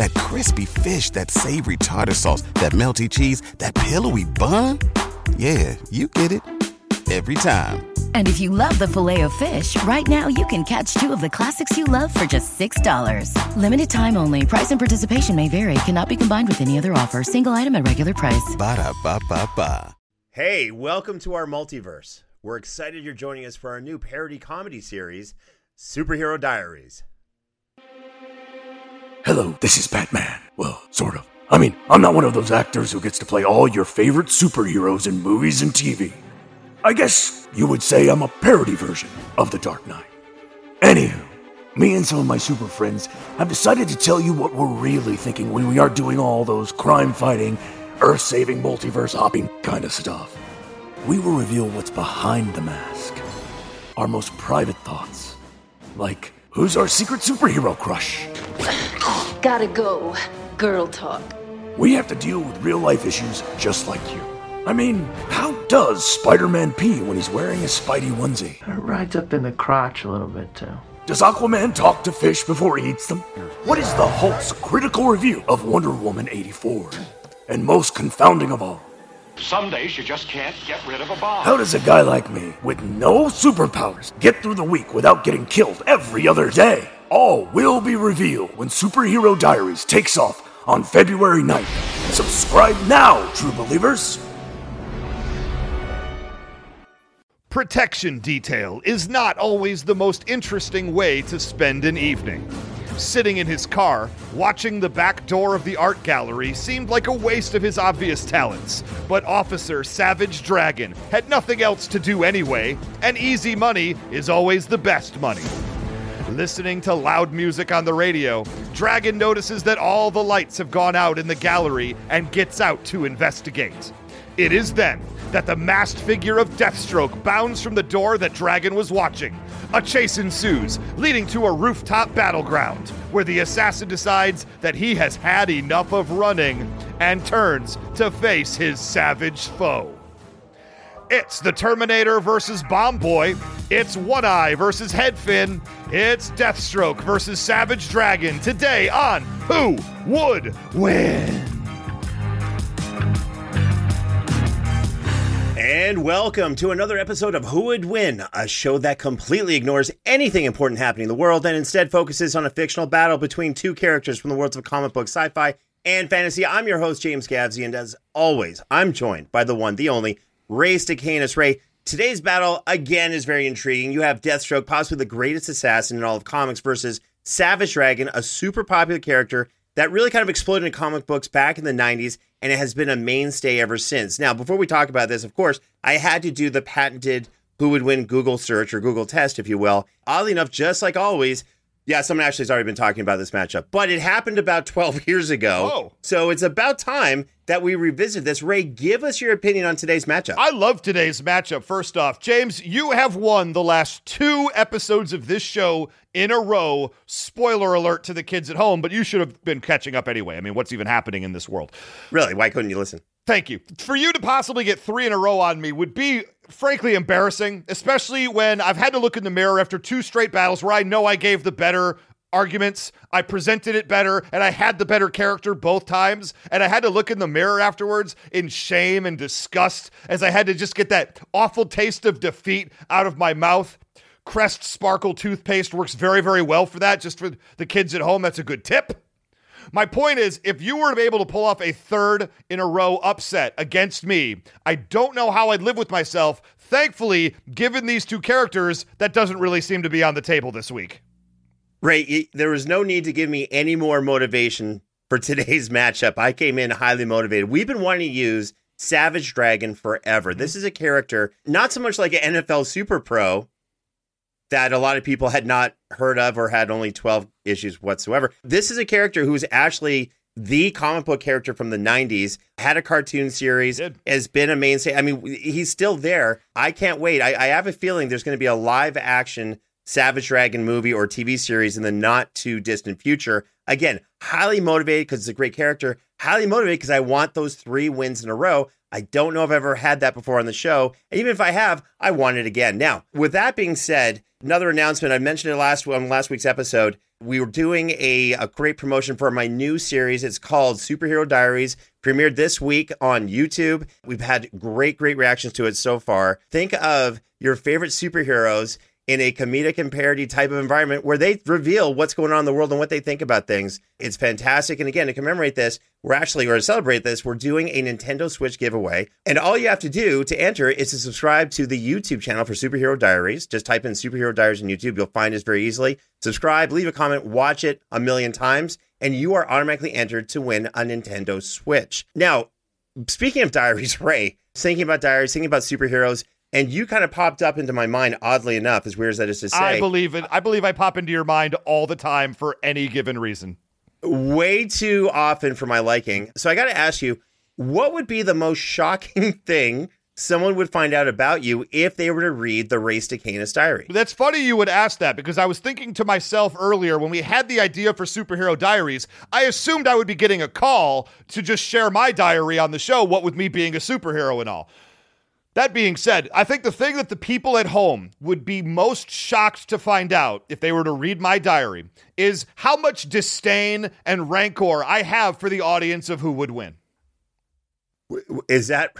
that crispy fish, that savory tartar sauce, that melty cheese, that pillowy bun. Yeah, you get it every time. And if you love the Filet-O-Fish, right now you can catch two of the classics you love for just $6. Limited time only. Price and participation may vary. Cannot be combined with any other offer. Single item at regular price. Ba da ba ba ba. Hey, welcome to our multiverse. We're excited you're joining us for our new parody comedy series, Superhero Diaries. Hello, this is Batman. Well, sort of. I mean, I'm not one of those actors who gets to play all your favorite superheroes in movies and TV. I guess you would say I'm a parody version of The Dark Knight. Anywho, me and some of my super friends have decided to tell you what we're really thinking when we are doing all those crime fighting, earth saving, multiverse hopping kind of stuff. We will reveal what's behind the mask, our most private thoughts. Like, who's our secret superhero crush? Gotta go. Girl talk. We have to deal with real life issues just like you. I mean, how does Spider Man pee when he's wearing a Spidey onesie? It rides up in the crotch a little bit, too. Does Aquaman talk to fish before he eats them? What is the Hulk's critical review of Wonder Woman 84? And most confounding of all, Some days you just can't get rid of a bomb. how does a guy like me, with no superpowers, get through the week without getting killed every other day? All will be revealed when Superhero Diaries takes off on February 9th. Subscribe now, true believers! Protection detail is not always the most interesting way to spend an evening. Sitting in his car, watching the back door of the art gallery seemed like a waste of his obvious talents. But Officer Savage Dragon had nothing else to do anyway, and easy money is always the best money. Listening to loud music on the radio, Dragon notices that all the lights have gone out in the gallery and gets out to investigate. It is then that the masked figure of Deathstroke bounds from the door that Dragon was watching. A chase ensues, leading to a rooftop battleground, where the assassin decides that he has had enough of running and turns to face his savage foe. It's the Terminator versus Bomb Boy. It's One Eye versus Headfin. It's Deathstroke versus Savage Dragon today on Who Would Win? And welcome to another episode of Who Would Win, a show that completely ignores anything important happening in the world and instead focuses on a fictional battle between two characters from the worlds of comic book, sci fi, and fantasy. I'm your host, James Gavsie, and as always, I'm joined by the one, the only, Ray Stakenas. Ray, today's battle, again, is very intriguing. You have Deathstroke, possibly the greatest assassin in all of comics, versus Savage Dragon, a super popular character that really kind of exploded in comic books back in the 90s and it has been a mainstay ever since. Now, before we talk about this, of course, I had to do the patented who would win Google search or Google test, if you will. Oddly enough, just like always, yeah, someone actually has already been talking about this matchup, but it happened about 12 years ago. Oh. So it's about time that we revisit this. Ray, give us your opinion on today's matchup. I love today's matchup. First off, James, you have won the last two episodes of this show in a row. Spoiler alert to the kids at home, but you should have been catching up anyway. I mean, what's even happening in this world? really, why couldn't you listen? Thank you. For you to possibly get three in a row on me would be frankly embarrassing, especially when I've had to look in the mirror after two straight battles where I know I gave the better arguments, I presented it better, and I had the better character both times. And I had to look in the mirror afterwards in shame and disgust as I had to just get that awful taste of defeat out of my mouth. Crest Sparkle toothpaste works very, very well for that. Just for the kids at home, that's a good tip. My point is, if you were to be able to pull off a third in a row upset against me, I don't know how I'd live with myself. Thankfully, given these two characters, that doesn't really seem to be on the table this week. Ray, there was no need to give me any more motivation for today's matchup. I came in highly motivated. We've been wanting to use Savage Dragon forever. Mm-hmm. This is a character, not so much like an NFL Super Pro that a lot of people had not heard of or had only 12 issues whatsoever. This is a character who's actually the comic book character from the 90s, had a cartoon series, has been a mainstay. I mean, he's still there. I can't wait. I, I have a feeling there's going to be a live action Savage Dragon movie or TV series in the not too distant future. Again, highly motivated because it's a great character, highly motivated because I want those three wins in a row. I don't know if I've ever had that before on the show. And even if I have, I want it again. Now, with that being said, another announcement. I mentioned it last on last week's episode. We were doing a, a great promotion for my new series. It's called Superhero Diaries. Premiered this week on YouTube. We've had great, great reactions to it so far. Think of your favorite superheroes in a comedic and parody type of environment where they reveal what's going on in the world and what they think about things. It's fantastic. And again, to commemorate this, we're actually, or to celebrate this, we're doing a Nintendo Switch giveaway. And all you have to do to enter is to subscribe to the YouTube channel for Superhero Diaries. Just type in Superhero Diaries on YouTube. You'll find us very easily. Subscribe, leave a comment, watch it a million times, and you are automatically entered to win a Nintendo Switch. Now, speaking of diaries, Ray, thinking about diaries, thinking about superheroes, and you kind of popped up into my mind, oddly enough, as weird as that is to say. I believe it. I believe I pop into your mind all the time for any given reason. way too often for my liking. So I got to ask you, what would be the most shocking thing someone would find out about you if they were to read the Ray Stakenas diary? That's funny you would ask that because I was thinking to myself earlier when we had the idea for Superhero Diaries, I assumed I would be getting a call to just share my diary on the show, what with me being a superhero and all. That being said, I think the thing that the people at home would be most shocked to find out if they were to read my diary is how much disdain and rancor I have for the audience of who would win. Is that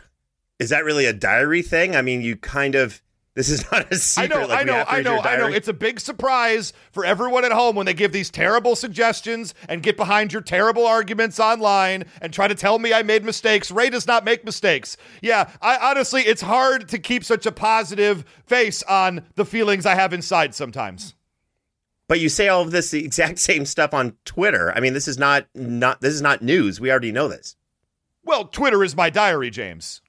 is that really a diary thing? I mean, you kind of this is not a secret. I know, like I know, I know, I know. It's a big surprise for everyone at home when they give these terrible suggestions and get behind your terrible arguments online and try to tell me I made mistakes. Ray does not make mistakes. Yeah, I honestly, it's hard to keep such a positive face on the feelings I have inside sometimes. But you say all of this the exact same stuff on Twitter. I mean, this is not not this is not news. We already know this. Well, Twitter is my diary, James.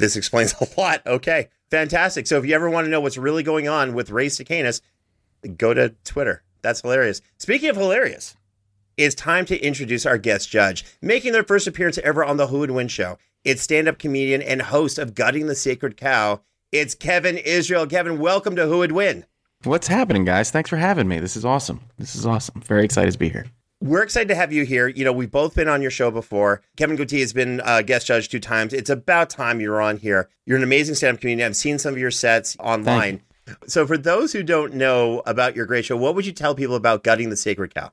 This explains a lot. Okay, fantastic. So if you ever want to know what's really going on with Ray Stakenas, go to Twitter. That's hilarious. Speaking of hilarious, it's time to introduce our guest judge, making their first appearance ever on the Who Would Win show. It's stand-up comedian and host of Gutting the Sacred Cow. It's Kevin Israel. Kevin, welcome to Who Would Win. What's happening, guys? Thanks for having me. This is awesome. This is awesome. Very excited to be here. We're excited to have you here. You know, we've both been on your show before. Kevin Goatee has been a guest judge two times. It's about time you're on here. You're an amazing stand-up comedian. I've seen some of your sets online. So, for those who don't know about your great show, what would you tell people about Gutting the Sacred Cow?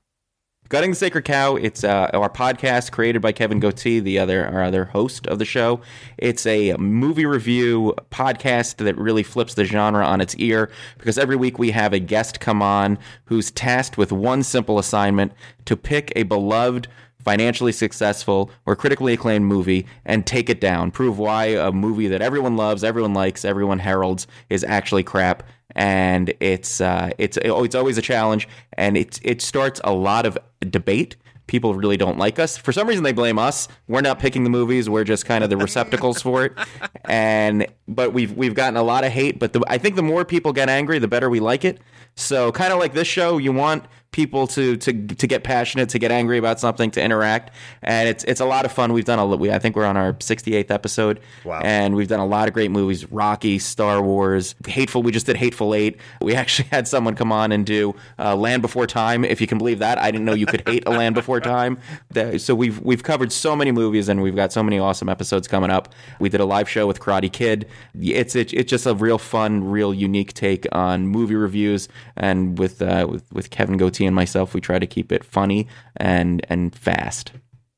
Gutting the Sacred Cow. It's uh, our podcast created by Kevin Goatee, the other our other host of the show. It's a movie review podcast that really flips the genre on its ear because every week we have a guest come on who's tasked with one simple assignment to pick a beloved financially successful or critically acclaimed movie and take it down, prove why a movie that everyone loves, everyone likes, everyone heralds is actually crap. And it's uh, it's it's always a challenge, and it it starts a lot of debate. People really don't like us. For some reason, they blame us. We're not picking the movies. We're just kind of the receptacles for it. And but we've we've gotten a lot of hate. But the, I think the more people get angry, the better we like it. So kind of like this show, you want people to to to get passionate, to get angry about something, to interact, and it's it's a lot of fun. We've done a we I think we're on our 68th episode, Wow. and we've done a lot of great movies: Rocky, Star Wars, Hateful. We just did Hateful Eight. We actually had someone come on and do uh, Land Before Time, if you can believe that. I didn't know you could hate a Land Before Time. So we've we've covered so many movies, and we've got so many awesome episodes coming up. We did a live show with Karate Kid. It's it, it's just a real fun, real unique take on movie reviews, and with uh, with with Kevin Goatee and myself, we try to keep it funny and and fast.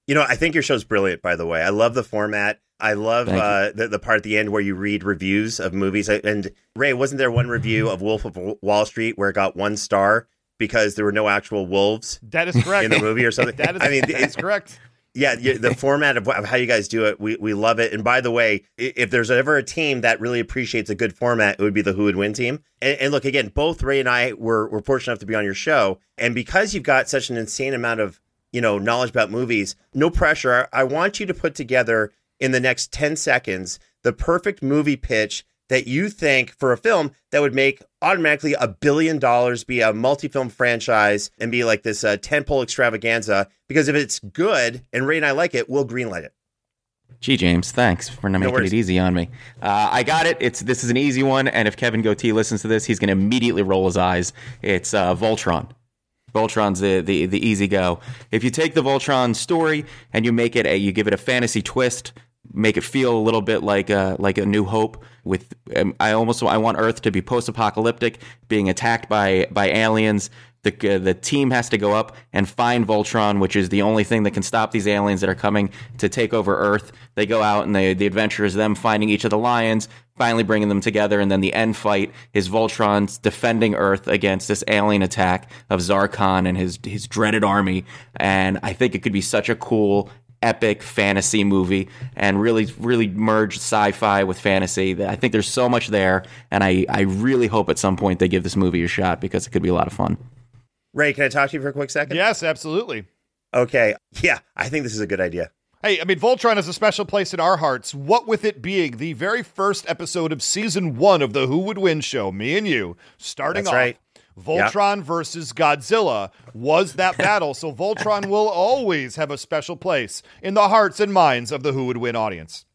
You know, I think your show's brilliant, by the way. I love the format. I love uh, the, the part at the end where you read reviews of movies. And Ray, wasn't there one review of Wolf of Wall Street where it got one star because there were no actual wolves That is correct. in the movie or something? That is, I mean, that is correct. Yeah, the format of, of how you guys do it, we, we love it. And by the way, if there's ever a team that really appreciates a good format, it would be the Who Would Win team. And, and look, again, both Ray and I were, were fortunate enough to be on your show. And because you've got such an insane amount of, you know, knowledge about movies, no pressure. I want you to put together in the next 10 seconds the perfect movie pitch that you think for a film that would make automatically a billion dollars, be a multi-film franchise, and be like this uh, tentpole extravaganza. Because if it's good and Ray and I like it, we'll greenlight it. Gee, James, thanks for not making worries. it easy on me. Uh, I got it. It's this is an easy one, and if Kevin Goatee listens to this, he's going to immediately roll his eyes. It's uh, Voltron. Voltron's the, the the easy go. If you take the Voltron story and you make it a, you give it a fantasy twist, make it feel a little bit like a like a New Hope. With um, I almost I want Earth to be post-apocalyptic, being attacked by by aliens. The, uh, the team has to go up and find Voltron, which is the only thing that can stop these aliens that are coming to take over Earth. They go out and they, the adventure is them finding each of the lions, finally bringing them together, and then the end fight is Voltron's defending Earth against this alien attack of Zarkon and his his dreaded army. And I think it could be such a cool epic fantasy movie and really really merge sci-fi with fantasy i think there's so much there and i i really hope at some point they give this movie a shot because it could be a lot of fun Ray, can I talk to you for a quick second? Yes, absolutely. Okay. Yeah, I think this is a good idea. Hey, I mean, Voltron has a special place in our hearts. What with it being the very first episode of season one of the Who Would Win show, me and you, starting That's off. right. Voltron versus Godzilla was that battle, so Voltron will always have a special place in the hearts and minds of the Who Would Win audience.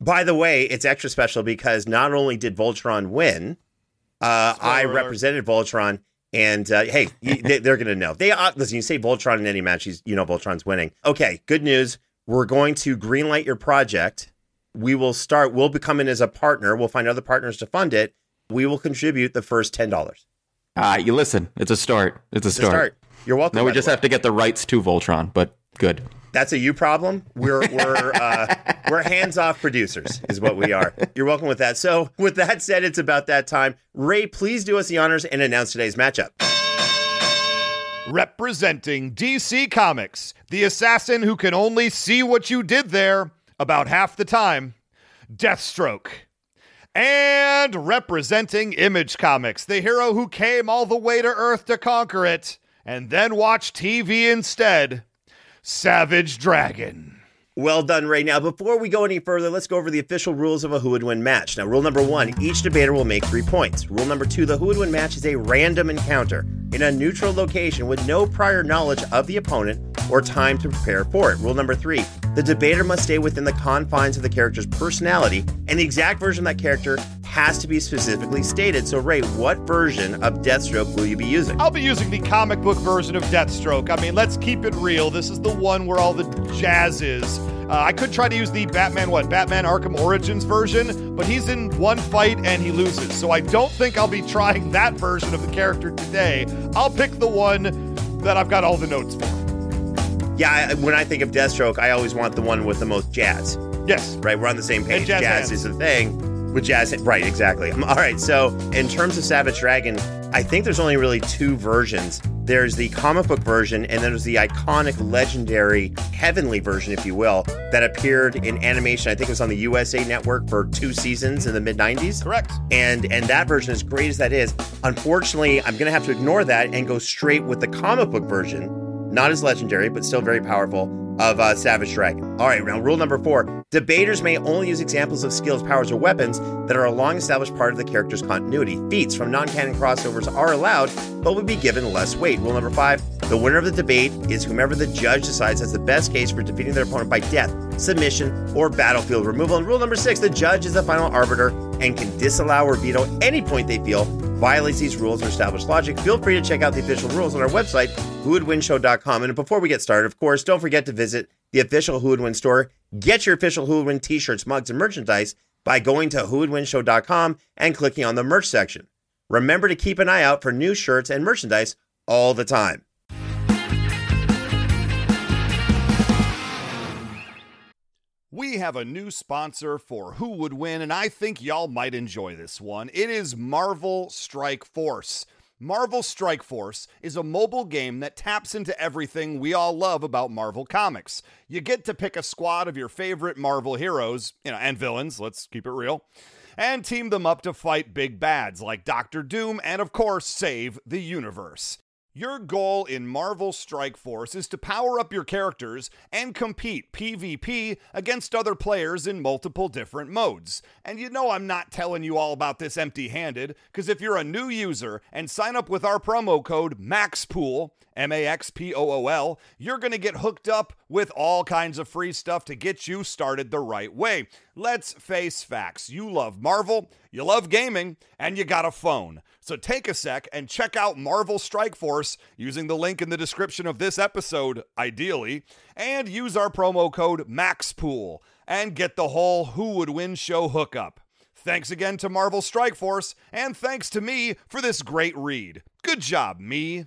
By the way, it's extra special because not only did Voltron win, uh, I represented Voltron, and uh, hey, you, they, they're going to know. They uh, listen. You say Voltron in any match, he's, you know Voltron's winning. Okay, good news. We're going to greenlight your project. We will start. We'll become in as a partner. We'll find other partners to fund it. We will contribute the first ten dollars. Uh, you listen it's a start it's a To start, start. You're welcome. now we just have to get the rights to voltron but good That's a you problem. We're we're uh, we're hands off producers, is what we are. You're welcome with that. So, with that said, it's about that time. Ray, please do us the honors and announce today's matchup. Representing DC Comics, the assassin who can only see what you did there about half the time, Deathstroke. And representing Image Comics, the hero who came all the way to Earth to conquer it and then watched TV instead, Savage Dragon. Well done, Ray. Now, before we go any further, let's go over the official rules of a Who Would Win match. Now, rule number one each debater will make three points. Rule number two the Who Would Win match is a random encounter in a neutral location with no prior knowledge of the opponent or time to prepare for it. Rule number three the debater must stay within the confines of the character's personality, and the exact version of that character has to be specifically stated. So, Ray, what version of Deathstroke will you be using? I'll be using the comic book version of Deathstroke. I mean, let's keep it real. This is the one where all the jazz is. Uh, I could try to use the Batman, what, Batman Arkham Origins version, but he's in one fight and he loses. So I don't think I'll be trying that version of the character today. I'll pick the one that I've got all the notes for. Yeah, I, when I think of Deathstroke, I always want the one with the most jazz. Yes. Right, we're on the same page. Jazz jazz is the thing with jazz. Right, exactly. All right, so in terms of Savage Dragon, I think there's only really two versions. There's the comic book version, and then there's the iconic, legendary, heavenly version, if you will, that appeared in animation. I think it was on the USA Network for two seasons in the mid '90s. Correct. And and that version, as great as that is, unfortunately, I'm going to have to ignore that and go straight with the comic book version. Not as legendary, but still very powerful of uh, Savage Dragon. All right, now rule number four: debaters may only use examples of skills, powers, or weapons that are a long-established part of the character's continuity. Feats from non-canon crossovers are allowed, but would be given less weight. Rule number five: the winner of the debate is whomever the judge decides has the best case for defeating their opponent by death, submission, or battlefield removal. And rule number six: the judge is the final arbiter and can disallow or veto any point they feel violates these rules or established logic. Feel free to check out the official rules on our website, whowouldwinshow.com. And before we get started, of course, don't forget to visit the official Who Would Win store. Get your official Who Would Win t-shirts, mugs, and merchandise by going to whowouldwinshow.com and clicking on the merch section. Remember to keep an eye out for new shirts and merchandise all the time. We have a new sponsor for Who Would Win, and I think y'all might enjoy this one. It is Marvel Strike Force. Marvel Strike Force is a mobile game that taps into everything we all love about Marvel Comics. You get to pick a squad of your favorite Marvel heroes, you know, and villains, let's keep it real, and team them up to fight big bads like Doctor Doom and, of course, save the universe. Your goal in Marvel Strike Force is to power up your characters and compete PvP against other players in multiple different modes. And you know I'm not telling you all about this empty handed, because if you're a new user and sign up with our promo code MAXPOOL, M A X P O O L, you're going to get hooked up with all kinds of free stuff to get you started the right way. Let's face facts. You love Marvel, you love gaming, and you got a phone. So take a sec and check out Marvel Strike Force using the link in the description of this episode, ideally, and use our promo code MAXPOOL and get the whole Who Would Win show hookup. Thanks again to Marvel Strike Force, and thanks to me for this great read. Good job, me.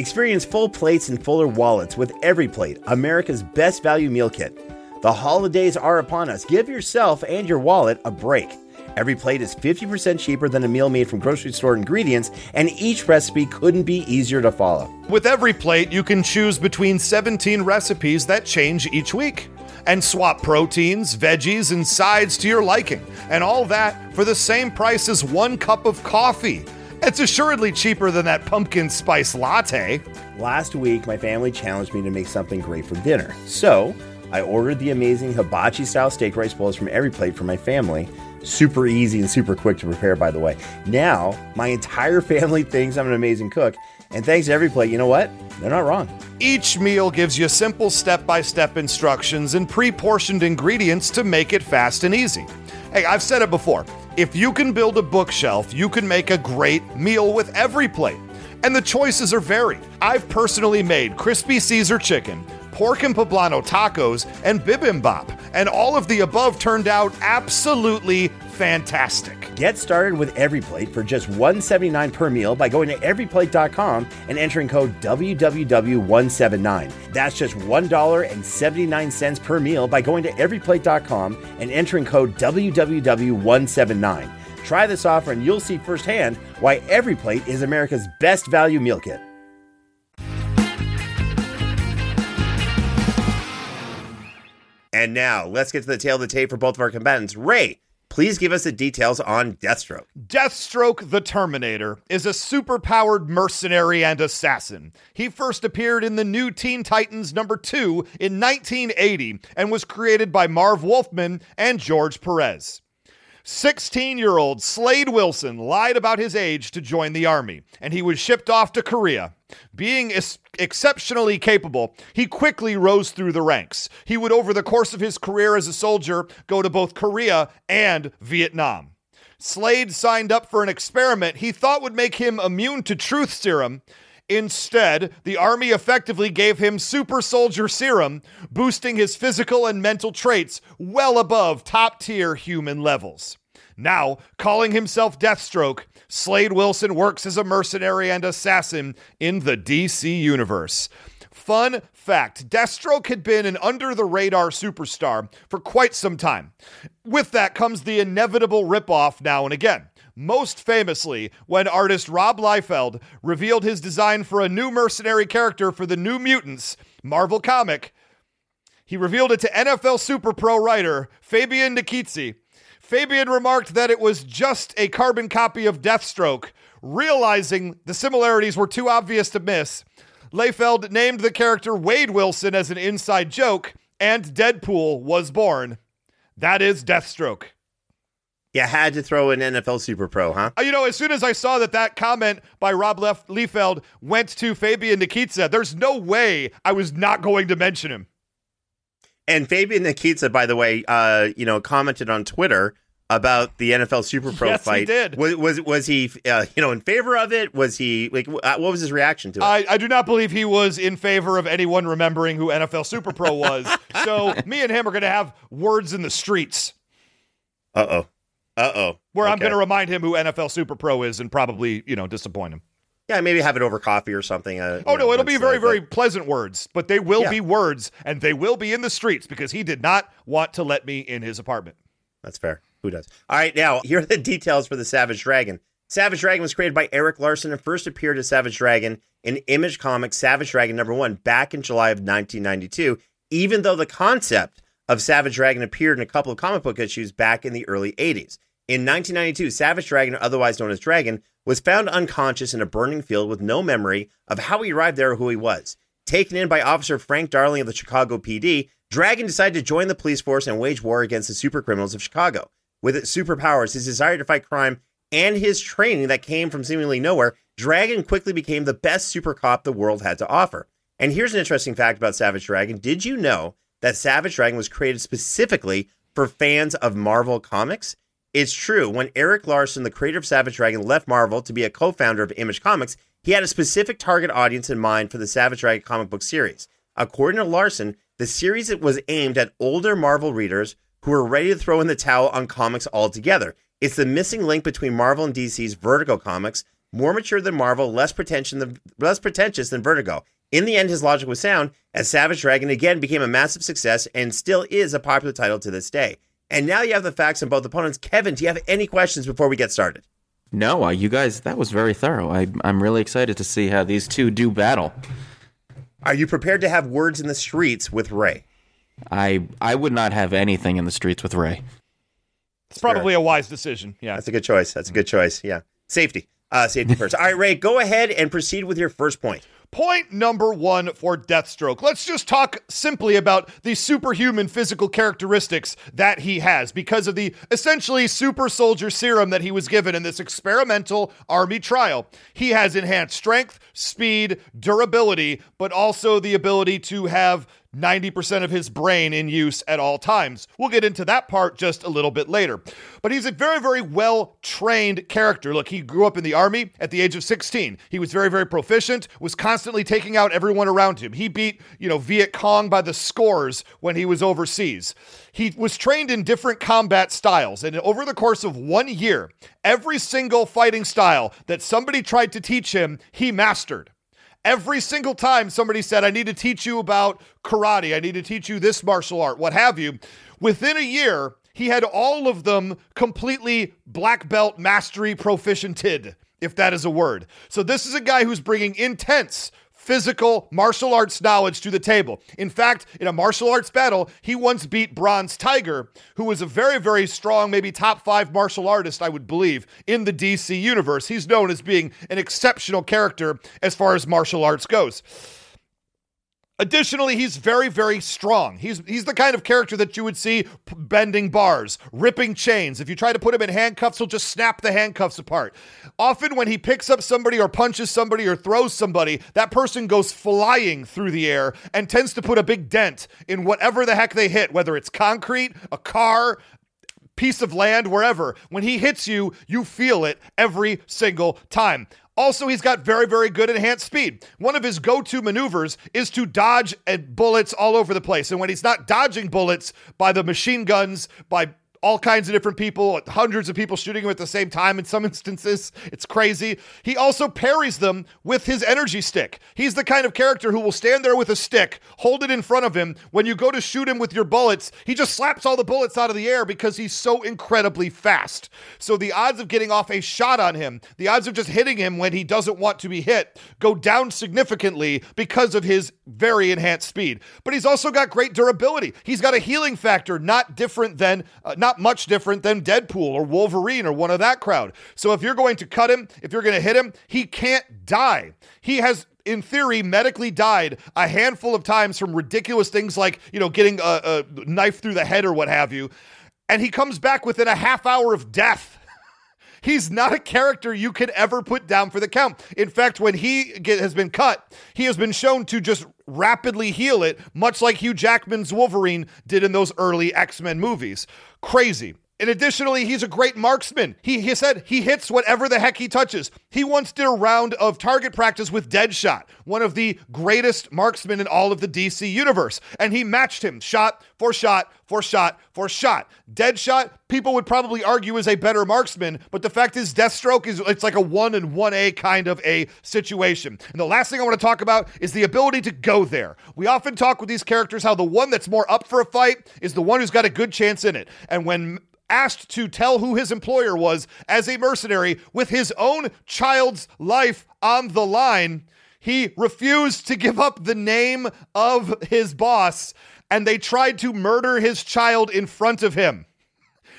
Experience full plates and fuller wallets with Every Plate, America's best value meal kit. The holidays are upon us. Give yourself and your wallet a break. Every plate is 50% cheaper than a meal made from grocery store ingredients, and each recipe couldn't be easier to follow. With every plate, you can choose between 17 recipes that change each week and swap proteins, veggies, and sides to your liking, and all that for the same price as one cup of coffee. It's assuredly cheaper than that pumpkin spice latte. Last week, my family challenged me to make something great for dinner. So, I ordered the amazing hibachi style steak rice bowls from Every Plate for my family. Super easy and super quick to prepare, by the way. Now, my entire family thinks I'm an amazing cook. And thanks to Every Plate, you know what? They're not wrong. Each meal gives you simple step by step instructions and pre portioned ingredients to make it fast and easy. Hey, I've said it before if you can build a bookshelf, you can make a great meal with every plate. And the choices are varied. I've personally made crispy Caesar chicken, pork and poblano tacos, and bibimbap, and all of the above turned out absolutely fantastic. Get started with Every Plate for just 179 per meal by going to everyplate.com and entering code WWW179. That's just $1.79 per meal by going to everyplate.com and entering code WWW179. Try this offer and you'll see firsthand why Every Plate is America's best value meal kit. And now, let's get to the tail of the tape for both of our combatants. Ray, please give us the details on Deathstroke. Deathstroke the Terminator is a superpowered mercenary and assassin. He first appeared in the new Teen Titans number 2 in 1980 and was created by Marv Wolfman and George Perez. 16 year old Slade Wilson lied about his age to join the Army, and he was shipped off to Korea. Being es- exceptionally capable, he quickly rose through the ranks. He would, over the course of his career as a soldier, go to both Korea and Vietnam. Slade signed up for an experiment he thought would make him immune to truth serum. Instead, the Army effectively gave him super soldier serum, boosting his physical and mental traits well above top tier human levels. Now, calling himself Deathstroke, Slade Wilson works as a mercenary and assassin in the DC universe. Fun fact Deathstroke had been an under the radar superstar for quite some time. With that comes the inevitable ripoff now and again. Most famously, when artist Rob Liefeld revealed his design for a new mercenary character for the New Mutants Marvel comic, he revealed it to NFL Super Pro writer Fabian Nicieza. Fabian remarked that it was just a carbon copy of Deathstroke. Realizing the similarities were too obvious to miss, Liefeld named the character Wade Wilson as an inside joke, and Deadpool was born. That is Deathstroke. You had to throw in NFL Super Pro, huh? Uh, You know, as soon as I saw that that comment by Rob Lef- Liefeld went to Fabian Nicieza, there's no way I was not going to mention him. And Fabian Nicieza, by the way, uh, you know, commented on Twitter about the NFL Super Pro Yes, he fight. did. Was was, was he, uh, you know, in favor of it? Was he like? uh, What was his reaction to it? I, I do not believe he was in favor of anyone remembering who NFL Super Pro was. so me and him are going to have words in the streets Uh oh. Uh oh. where I'm going to remind him who NFL Super Pro is and probably, you know, disappoint him. Yeah, maybe have it over coffee or something. Uh, Oh you know, no, it'll be very, uh, very but- pleasant words, but they will Yeah. be words, and they will be in the streets because he did not want to let me in his apartment. That's fair. Who does? All right, now here are the details for the Savage Dragon. Savage Dragon was created by Erik Larsen and first appeared as Savage Dragon in Image Comics Savage Dragon number one back in July of 1992, even though the concept of Savage Dragon appeared in a couple of comic book issues back in the early 80s. In 1992, Savage Dragon, otherwise known as Dragon, was found unconscious in a burning field with no memory of how he arrived there or who he was. Taken in by Officer Frank Darling of the Chicago PD, Dragon decided to join the police force and wage war against the super criminals of Chicago. With its superpowers, his desire to fight crime, and his training that came from seemingly nowhere, Dragon quickly became the best super cop the world had to offer. And here's an interesting fact about Savage Dragon. Did you know that Savage Dragon was created specifically for fans of Marvel Comics? It's true. When Erik Larsen, the creator of Savage Dragon, left Marvel to be a co founder of Image Comics, he had a specific target audience in mind for the Savage Dragon comic book series. According to Larsen, the series was aimed at older Marvel readers who were ready to throw in the towel on comics altogether. It's the missing link between Marvel and DC's Vertigo comics, more mature than Marvel, less than, less pretentious than Vertigo. In the end, his logic was sound, as Savage Dragon again became a massive success and still is a popular title to this day. And now you have the facts on both opponents. Kevin, do you have any questions before we get started? No, uh, you guys, that was very thorough. I, I'm really excited to see how these two do battle. Are you prepared to have words in the streets with Ray? I I would not have anything in the streets with Ray. It's probably a wise decision. Yeah. That's a good choice. That's a good choice. Yeah. Safety. Uh, safety first. All right, Ray, go ahead and proceed with your first point. Point number one for Deathstroke. Let's just talk simply about the superhuman physical characteristics that he has because of the essentially super soldier serum that he was given in this experimental army trial. He has enhanced strength, speed, durability, but also the ability to have 90% of his brain in use at all times. We'll get into that part just a little bit later. But he's a very, very well trained character. Look, he grew up in the army at the age of 16. He was very, very proficient, was constantly taking out everyone around him. He beat, you know, Viet Cong by the scores when he was overseas. He was trained in different combat styles. And over the course of one year, every single fighting style that somebody tried to teach him, he mastered. Every single time somebody said, I need to teach you about karate, I need to teach you this martial art, what have you, within a year, he had all of them completely black belt mastery proficiented, if that is a word. So this is a guy who's bringing intense physical martial arts knowledge to the table. In fact, in a martial arts battle, he once beat Bronze Tiger, who was a very, very strong, maybe top five martial artist, I would believe, in the DC universe. He's known as being an exceptional character as far as martial arts goes. Additionally, he's very, very strong. He's he's the kind of character that you would see bending bars, ripping chains. If you try to put him in handcuffs, he'll just snap the handcuffs apart. Often, when he picks up somebody or punches somebody or throws somebody, that person goes flying through the air and tends to put a big dent in whatever the heck they hit, whether it's concrete, a car, piece of land, wherever. When he hits you, you feel it every single time. Also, he's got very, very good enhanced speed. One of his go to maneuvers is to dodge at bullets all over the place. And when he's not dodging bullets by the machine guns, by all kinds of different people, hundreds of people shooting him at the same time in some instances. It's crazy. He also parries them with his energy stick. He's the kind of character who will stand there with a stick, hold it in front of him. When you go to shoot him with your bullets, he just slaps all the bullets out of the air because he's so incredibly fast. So the odds of getting off a shot on him, the odds of just hitting him when he doesn't want to be hit, go down significantly because of his very enhanced speed. But he's also got great durability. He's got a healing factor not different than uh, not much different than Deadpool or Wolverine or one of that crowd. So if you're going to cut him, if you're going to hit him, he can't die. He has in theory, medically died a handful of times from ridiculous things like, you know, getting a, a knife through the head or what have you. And he comes back within a half hour of death. He's not a character you could ever put down for the count. In fact, when he get, has been cut, he has been shown to just rapidly heal it, much like Hugh Jackman's Wolverine did in those early X Men movies. Crazy. And additionally, he's a great marksman. He, he said he hits whatever the heck he touches. He once did a round of target practice with Deadshot, one of the greatest marksmen in all of the DC universe. And he matched him shot for shot for shot for shot. Deadshot, people would probably argue is a better marksman, but the fact is Deathstroke is it's like a 1 and 1A kind of a situation. And the last thing I want to talk about is the ability to go there. We often talk with these characters how the one that's more up for a fight is the one who's got a good chance in it. And when asked to tell who his employer was as a mercenary with his own child's life on the line, he refused to give up the name of his boss and they tried to murder his child in front of him.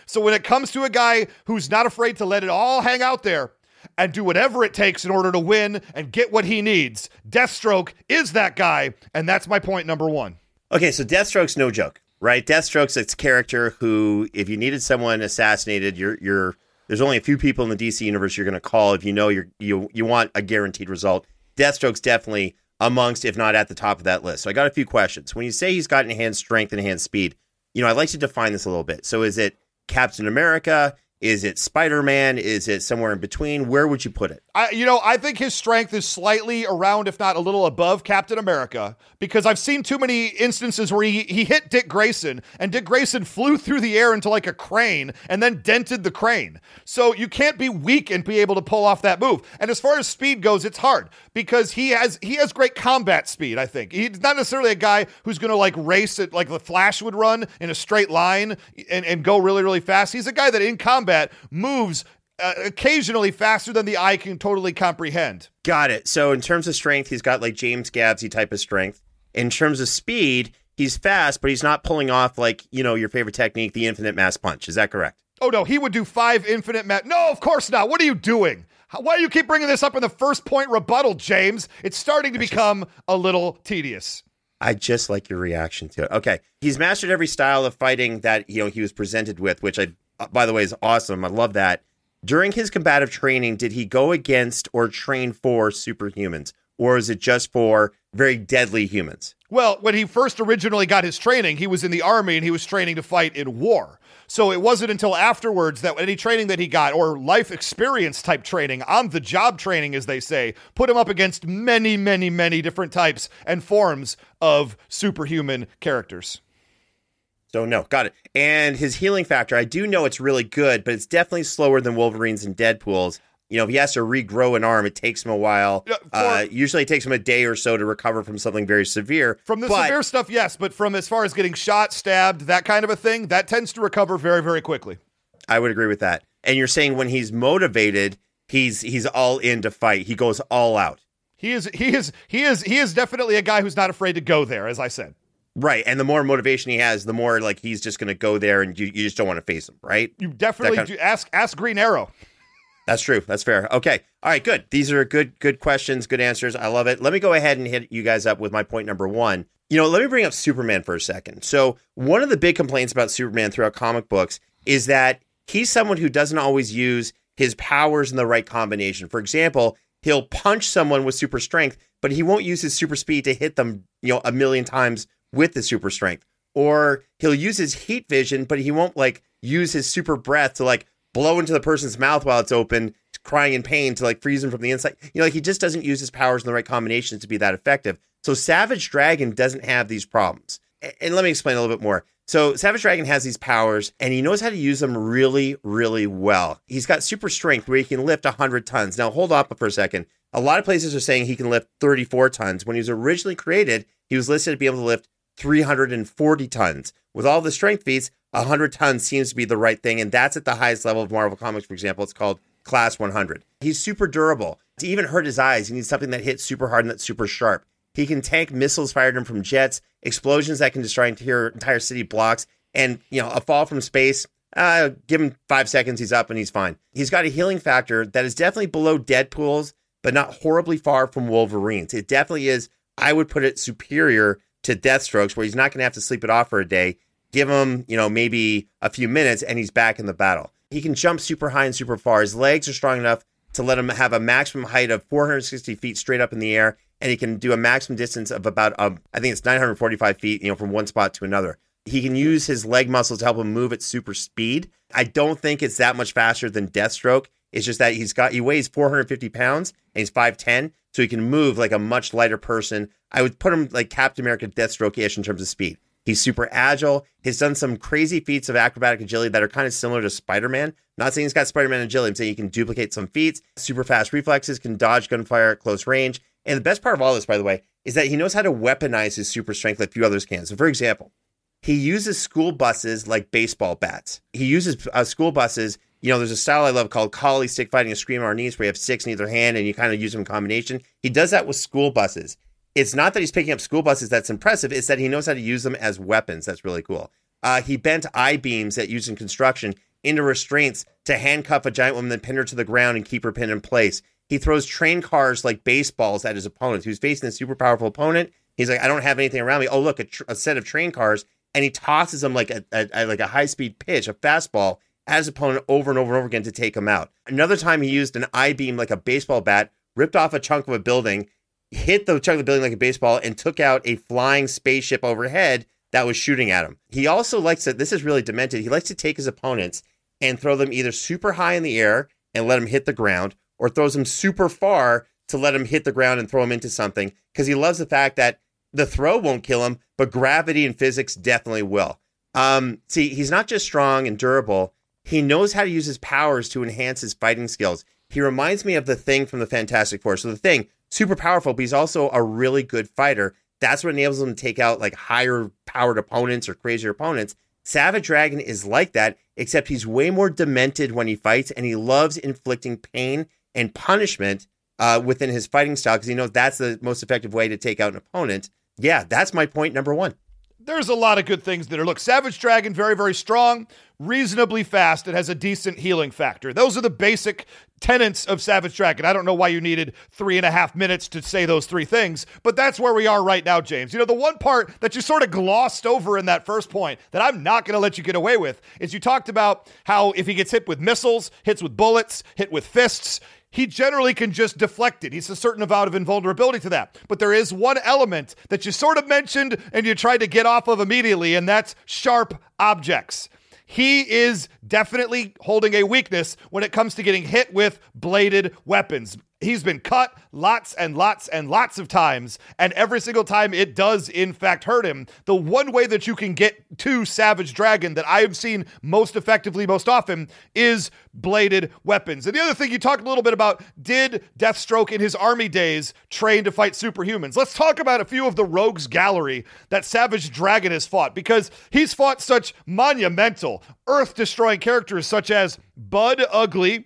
So when it comes to a guy who's not afraid to let it all hang out there and do whatever it takes in order to win and get what he needs, Deathstroke is that guy, and that's my point number one. Okay, so Deathstroke's no joke, right? Deathstroke's its character who, if you needed someone assassinated, you're you're there's only a few people in the DC universe you're going to call if you know you're you you want a guaranteed result. Deathstroke's definitely amongst, if not at the top of that list. So I got a few questions. When you say he's got enhanced strength and enhanced speed, you know, I'd like to define this a little bit. So is it Captain America? Is it Spider Man? Is it somewhere in between? Where would you put it? I, you know, I think his strength is slightly around, if not a little above Captain America, because I've seen too many instances where he, he hit Dick Grayson and Dick Grayson flew through the air into like a crane and then dented the crane. So you can't be weak and be able to pull off that move. And as far as speed goes, it's hard because he has he has great combat speed. I think he's not necessarily a guy who's going to like race it like the Flash would run in a straight line and, and go really really fast. He's a guy that in combat moves uh, occasionally faster than the eye can totally comprehend. Got it. So in terms of strength, he's got like James Gavsie type of strength. In terms of speed, he's fast, but he's not pulling off like you know your favorite technique, the infinite mass punch. Is that correct? Oh no, he would do five infinite mass. No, of course not. What are you doing? Why do you keep bringing this up in the first point rebuttal, James? It's starting to become a little tedious. I just like your reaction to it. Okay, he's mastered every style of fighting that you know he was presented with, which I, uh, by the way, is awesome. I love that. During his combative training, did he go against or train for superhumans, or is it just for very deadly humans? Well, when he first originally got his training, he was in the army and he was training to fight in war. So it wasn't until afterwards that any training that he got, or life experience type training, on the job training, as they say, put him up against many, many, many different types and forms of superhuman characters. So no, got it. And his healing factor, I do know it's really good, but it's definitely slower than Wolverine's and Deadpool's. You know, if he has to regrow an arm, it takes him a while. Yeah, for- uh, usually, it takes him a day or so to recover from something very severe. From the but, severe stuff, yes, but from as far as getting shot, stabbed, that kind of a thing, that tends to recover very, very quickly. I would agree with that. And you're saying when he's motivated, he's he's all in to fight. He goes all out. He is he is he is he is definitely a guy who's not afraid to go there, as I said. Right. And the more motivation he has, the more like he's just going to go there and you, you just don't want to face him, right? You definitely kind do ask ask Green Arrow. That's true. That's fair. Okay. All right, good. These are good good questions, good answers. I love it. Let me go ahead and hit you guys up with my point number 1. You know, let me bring up Superman for a second. So, one of the big complaints about Superman throughout comic books is that he's someone who doesn't always use his powers in the right combination. For example, he'll punch someone with super strength, but he won't use his super speed to hit them, you know, a million times with the super strength. Or he'll use his heat vision, but he won't like use his super breath to like blow into the person's mouth while it's open, crying in pain to like freeze them from the inside. You know, like he just doesn't use his powers in the right combinations to be that effective. So Savage Dragon doesn't have these problems. And let me explain a little bit more. So Savage Dragon has these powers and he knows how to use them really, really well. He's got super strength where he can lift 100 tons. Now, hold up for a second. A lot of places are saying he can lift 34 tons. When he was originally created, he was listed to be able to lift 340 tons. With all the strength feats, 100 tons seems to be the right thing. And that's at the highest level of Marvel Comics, for example. It's called Class 100. He's super durable. To even hurt his eyes, he needs something that hits super hard and that's super sharp. He can tank missiles fired him from jets, explosions that can destroy entire, entire city blocks, and you know a fall from space. Uh, give him five seconds, he's up and he's fine. He's got a healing factor that is definitely below Deadpool's, but not horribly far from Wolverine's. It definitely is. I would put it superior to Deathstrokes, where he's not going to have to sleep it off for a day. Give him, you know, maybe a few minutes, and he's back in the battle. He can jump super high and super far. His legs are strong enough to let him have a maximum height of 460 feet straight up in the air, and he can do a maximum distance of about, um, I think it's 945 feet, you know, from one spot to another. He can use his leg muscles to help him move at super speed. I don't think it's that much faster than Deathstroke. It's just that he's got he weighs 450 pounds and he's 5'10, so he can move like a much lighter person. I would put him like Captain America Deathstroke ish in terms of speed. He's super agile. He's done some crazy feats of acrobatic agility that are kind of similar to Spider Man. Not saying he's got Spider Man agility, I'm saying he can duplicate some feats, super fast reflexes, can dodge gunfire at close range. And the best part of all this, by the way, is that he knows how to weaponize his super strength like few others can. So, for example, he uses school buses like baseball bats. He uses uh, school buses. You know, there's a style I love called kali stick fighting eskrima arnis where you have six in either hand and you kind of use them in combination. He does that with school buses. It's not that he's picking up school buses that's impressive. It's that he knows how to use them as weapons. That's really cool. Uh, he bent I beams that used in construction into restraints to handcuff a giant woman, then pin her to the ground and keep her pinned in place. He throws train cars like baseballs at his opponents. Who's facing a super powerful opponent? He's like, I don't have anything around me. Oh, look, a, tr- a set of train cars, and he tosses them like a, a, a like a high speed pitch, a fastball, at his opponent over and over and over again to take him out. Another time, he used an I beam like a baseball bat, ripped off a chunk of a building, hit the chunk of the building like a baseball, and took out a flying spaceship overhead that was shooting at him. He also likes to. This is really demented. He likes to take his opponents and throw them either super high in the air and let them hit the ground, or throws them super far to let him hit the ground and throw him into something because he loves the fact that the throw won't kill him, but gravity and physics definitely will. Um, see, he's not just strong and durable, he knows how to use his powers to enhance his fighting skills. He reminds me of the thing from the Fantastic Four. So, the thing, super powerful, but he's also a really good fighter. That's what enables him to take out like higher powered opponents or crazier opponents. Savage Dragon is like that, except he's way more demented when he fights, and he loves inflicting pain and punishment uh, within his fighting style because he knows that's the most effective way to take out an opponent. Yeah, that's my point number one. There's a lot of good things there. Look, Savage Dragon, very, very strong, reasonably fast. It has a decent healing factor. Those are the basic tenets of Savage Dragon. I don't know why you needed three and a half minutes to say those three things, but that's where we are right now, James. You know, the one part that you sort of glossed over in that first point that I'm not going to let you get away with is you talked about how if he gets hit with missiles, hits with bullets, hit with fists, he generally can just deflect it. He's a certain amount of invulnerability to that. But there is one element that you sort of mentioned and you tried to get off of immediately, and that's sharp objects. He is definitely holding a weakness when it comes to getting hit with bladed weapons. He's been cut lots and lots and lots of times, and every single time it does, in fact, hurt him. The one way that you can get to Savage Dragon that I have seen most effectively, most often, is bladed weapons. And the other thing you talked a little bit about did Deathstroke in his army days train to fight superhumans? Let's talk about a few of the rogues gallery that Savage Dragon has fought because he's fought such monumental, earth destroying characters such as Bud Ugly,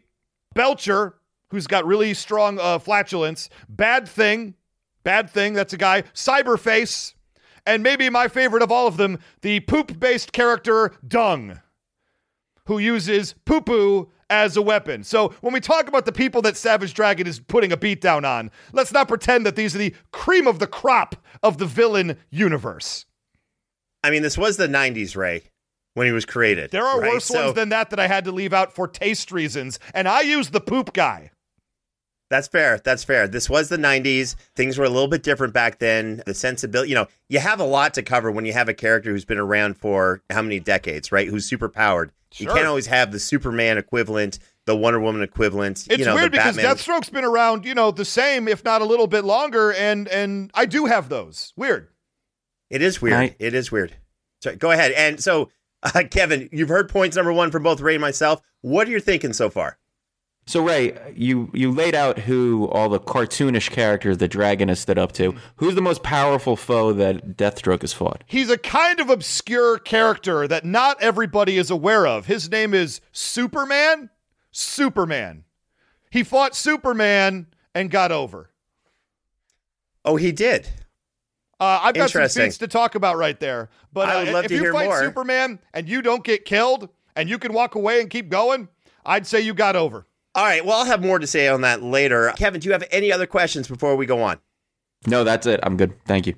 Belcher, who's got really strong uh, flatulence. Bad Thing, Bad Thing, that's a guy. Cyberface, and maybe my favorite of all of them, the poop based character Dung, who uses poo poo as a weapon. So when we talk about the people that Savage Dragon is putting a beat down on, let's not pretend that these are the cream of the crop of the villain universe. I mean, this was the 90s, Ray, when he was created. There are right? worse So- ones than that that I had to leave out for taste reasons, and I use the poop guy. That's fair. That's fair. This was the 90s. Things were a little bit different back then. The sensibility, you know, you have a lot to cover when you have a character who's been around for how many decades, right? Who's super powered. Sure. You can't always have the Superman equivalent, the Wonder Woman equivalent. It's you know, weird the because Batman. Deathstroke's been around, you know, the same, if not a little bit longer, and and I do have those. Weird. It is weird. Right. It is weird. So go ahead. And so, uh, Kevin, you've heard points number one from both Ray and myself. What are you thinking so far? So Ray, you you laid out who all the cartoonish characters the dragon has stood up to. Who's the most powerful foe that Deathstroke has fought? He's a kind of obscure character that not everybody is aware of. His name is Superman. Superman. He fought Superman and got over. Oh, he did. Uh, I've got some Interesting. feats to talk about right there. But I uh, would love to hear more. if to you hear fight more. Superman and you don't get killed and you can walk away and keep going, I'd say you got over. All right. Well, I'll have more to say on that later. Kevin, do you have any other questions before we go on? No, that's it. I'm good. Thank you.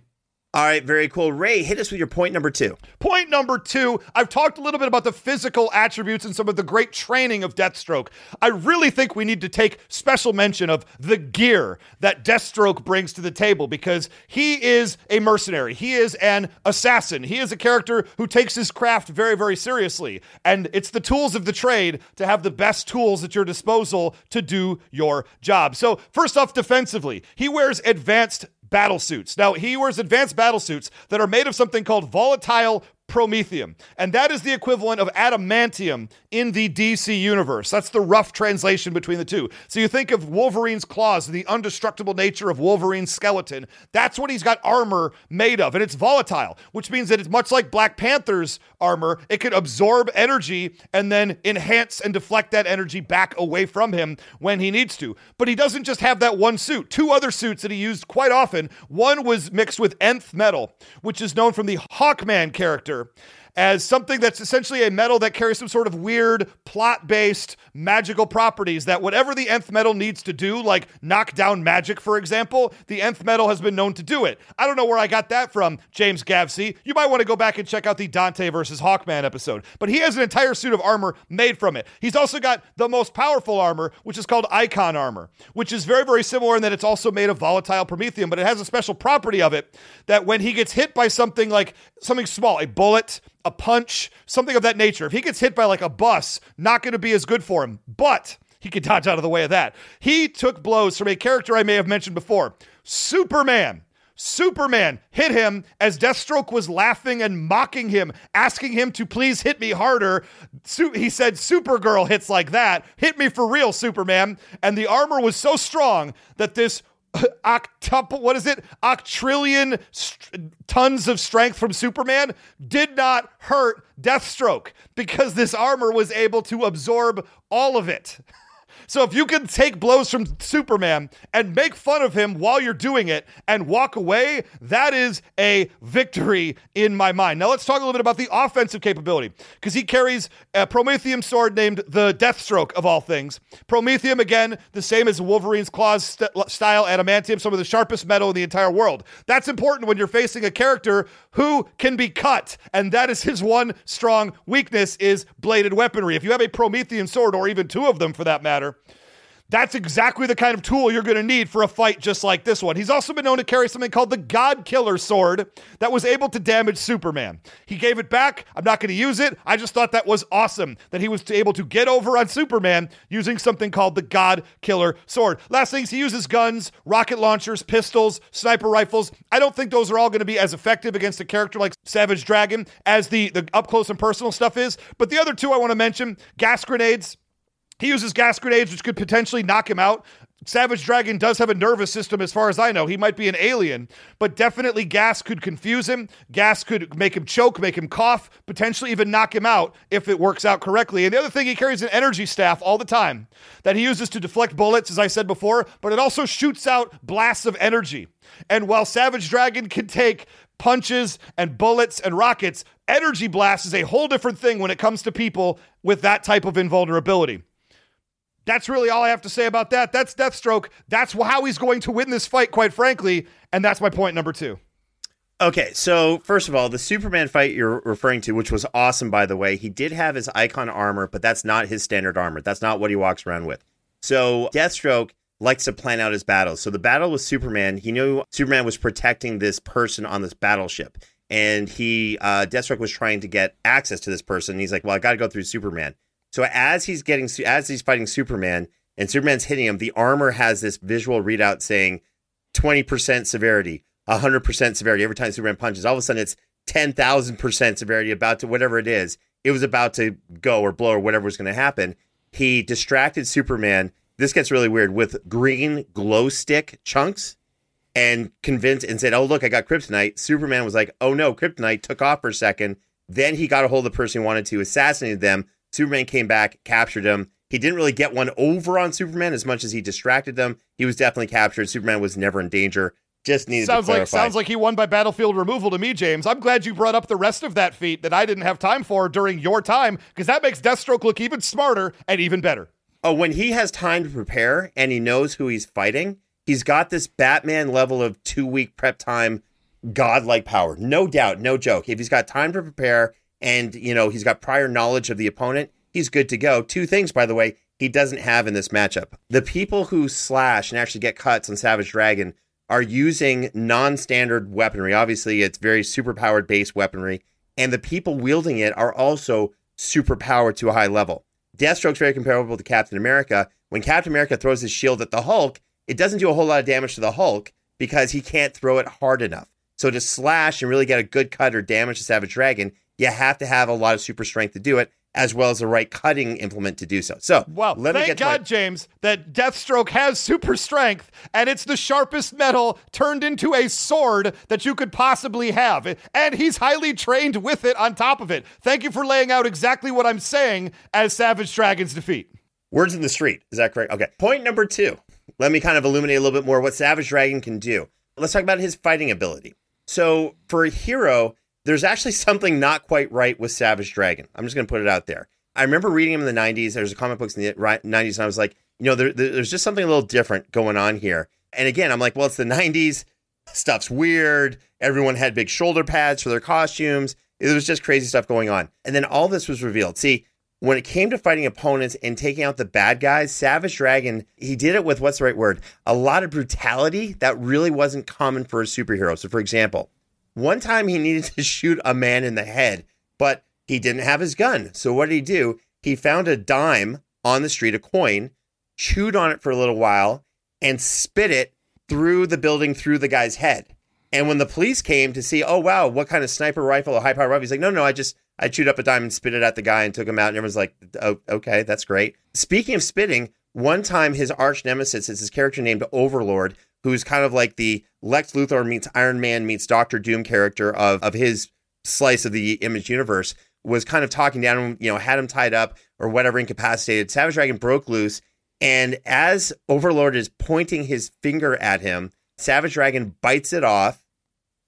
All right, very cool. Ray, hit us with your point number two. Point number two I've talked a little bit about the physical attributes and some of the great training of Deathstroke. I really think we need to take special mention of the gear that Deathstroke brings to the table because he is a mercenary. He is an assassin. He is a character who takes his craft very, very seriously. And it's the tools of the trade to have the best tools at your disposal to do your job. So, first off, defensively, he wears advanced battle suits. Now, he wears advanced battle suits that are made of something called volatile promethium. And that is the equivalent of adamantium in the DC universe. That's the rough translation between the two. So you think of Wolverine's claws, and the indestructible nature of Wolverine's skeleton. That's what he's got armor made of. And it's volatile, which means that it's much like Black Panther's armor. It can absorb energy and then enhance and deflect that energy back away from him when he needs to. But he doesn't just have that one suit. Two other suits that he used quite often. One was mixed with nth metal, which is known from the Hawkman character later as something that's essentially a metal that carries some sort of weird plot based magical properties that whatever the nth metal needs to do, like knock down magic, for example, the nth metal has been known to do it. I don't know where I got that from, James Gavsie. You might want to go back and check out the Dante versus Hawkman episode. But he has an entire suit of armor made from it. He's also got the most powerful armor, which is called Icon armor, which is very, very similar in that it's also made of volatile promethium, but it has a special property of it that when he gets hit by something like something small, a bullet, a punch, something of that nature. If he gets hit by like a bus, not going to be as good for him. But he could dodge out of the way of that. He took blows from a character I may have mentioned before Superman. Superman hit him as Deathstroke was laughing and mocking him, asking him to please hit me harder. he said, Supergirl hits like that. Hit me for real, Superman. And the armor was so strong that this octuple, what is it? Octrillion st- tons of strength from Superman did not hurt Deathstroke because this armor was able to absorb all of it. So if you can take blows from Superman and make fun of him while you're doing it and walk away, that is a victory in my mind. Now let's talk a little bit about the offensive capability because he carries a Promethium sword named the Deathstroke of all things. Promethium, again, the same as Wolverine's claws st- style adamantium, some of the sharpest metal in the entire world. That's important when you're facing a character who can be cut, and that is his one strong weakness is bladed weaponry. If you have a Promethium sword, or even two of them for that matter, that's exactly the kind of tool you're going to need for a fight just like this one. He's also been known to carry something called the God Killer sword that was able to damage Superman. He gave it back. I'm not going to use it. I just thought that was awesome that he was able to get over on Superman using something called the God Killer sword. Last things, he uses guns, rocket launchers, pistols, sniper rifles. I don't think those are all going to be as effective against a character like Savage Dragon as the, the up close and personal stuff is. But the other two I want to mention gas grenades he uses gas grenades, which could potentially knock him out. Savage Dragon does have a nervous system, as far as I know. He might be an alien, but definitely gas could confuse him. Gas could make him choke, make him cough, potentially even knock him out if it works out correctly. And the other thing, he carries an energy staff all the time that he uses to deflect bullets, as I said before, but it also shoots out blasts of energy. And while Savage Dragon can take punches and bullets and rockets, energy blast is a whole different thing when it comes to people with that type of invulnerability. That's really all I have to say about that. That's Deathstroke. That's how he's going to win this fight, quite frankly. And that's my point number two. Okay, so first of all, the Superman fight you're referring to, which was awesome, by the way, he did have his icon armor, but that's not his standard armor. That's not what he walks around with. So Deathstroke likes to plan out his battles. So the battle with Superman, he knew Superman was protecting this person on this battleship. And he, uh, Deathstroke was trying to get access to this person. He's like, well, I got to go through Superman. So as he's getting as he's fighting Superman and Superman's hitting him, the armor has this visual readout saying 20% severity, 100% severity every time Superman punches. All of a sudden it's 10,000% severity about to whatever it is. It was about to go or blow or whatever was going to happen. He distracted Superman. This gets really weird with green glow stick chunks and convinced and said, "Oh, look, I got kryptonite." Superman was like, "Oh no, kryptonite." Took off for a second. Then he got a hold of the person he wanted to, assassinated them, Superman came back, captured him. He didn't really get one over on Superman as much as he distracted them. He was definitely captured. Superman was never in danger. Just needed sounds like sounds like he won by battlefield removal to me, James. I'm glad you brought up the rest of that feat that I didn't have time for during your time because that makes Deathstroke look even smarter and even better. Oh, when he has time to prepare and he knows who he's fighting, he's got this Batman level of two week prep time godlike power. No doubt, no joke. If he's got time to prepare and, you know, he's got prior knowledge of the opponent, he's good to go. Two things, by the way, he doesn't have in this matchup. The people who slash and actually get cuts on Savage Dragon are using non standard weaponry. Obviously, it's very super powered base weaponry. And the people wielding it are also super powered to a high level. Deathstroke's very comparable to Captain America. When Captain America throws his shield at the Hulk, it doesn't do a whole lot of damage to the Hulk because he can't throw it hard enough. So to slash and really get a good cut or damage to Savage Dragon, you have to have a lot of super strength to do it as well as the right cutting implement to do so. So, well, let thank me get God, my- James, that Deathstroke has super strength, and it's the sharpest metal turned into a sword that you could possibly have, and he's highly trained with it. On top of it, thank you for laying out exactly what I'm saying as Savage Dragon's defeat. Words in the street. Is that correct? Okay. Point number two. Let me kind of illuminate a little bit more what Savage Dragon can do. Let's talk about his fighting ability. So, for a hero, there's actually something not quite right with Savage Dragon. I'm just going to put it out there. I remember reading him in the 90s. There's a comic books in the 90s, and I was like, you know, there, there's just something a little different going on here. And again, I'm like, well, it's the 90s. Stuff's weird. Everyone had big shoulder pads for their costumes. It was just crazy stuff going on. And then all this was revealed. See, when it came to fighting opponents and taking out the bad guys, Savage Dragon, he did it with what's the right word? A lot of brutality that really wasn't common for a superhero. So, for example, one time he needed to shoot a man in the head, but he didn't have his gun. So, what did he do? He found a dime on the street, a coin, chewed on it for a little while, and spit it through the building through the guy's head. And when the police came to see, oh wow, what kind of sniper rifle or high power rifle? He's like, no, no, I just I chewed up a dime and spit it at the guy and took him out. And everyone's like, oh, okay, that's great. Speaking of spitting, one time his arch nemesis is his character named Overlord, who's kind of like the Lex Luthor meets Iron Man meets Doctor Doom character of of his slice of the Image universe. Was kind of talking down him, you know, had him tied up or whatever, incapacitated. Savage Dragon broke loose, and as Overlord is pointing his finger at him, Savage Dragon bites it off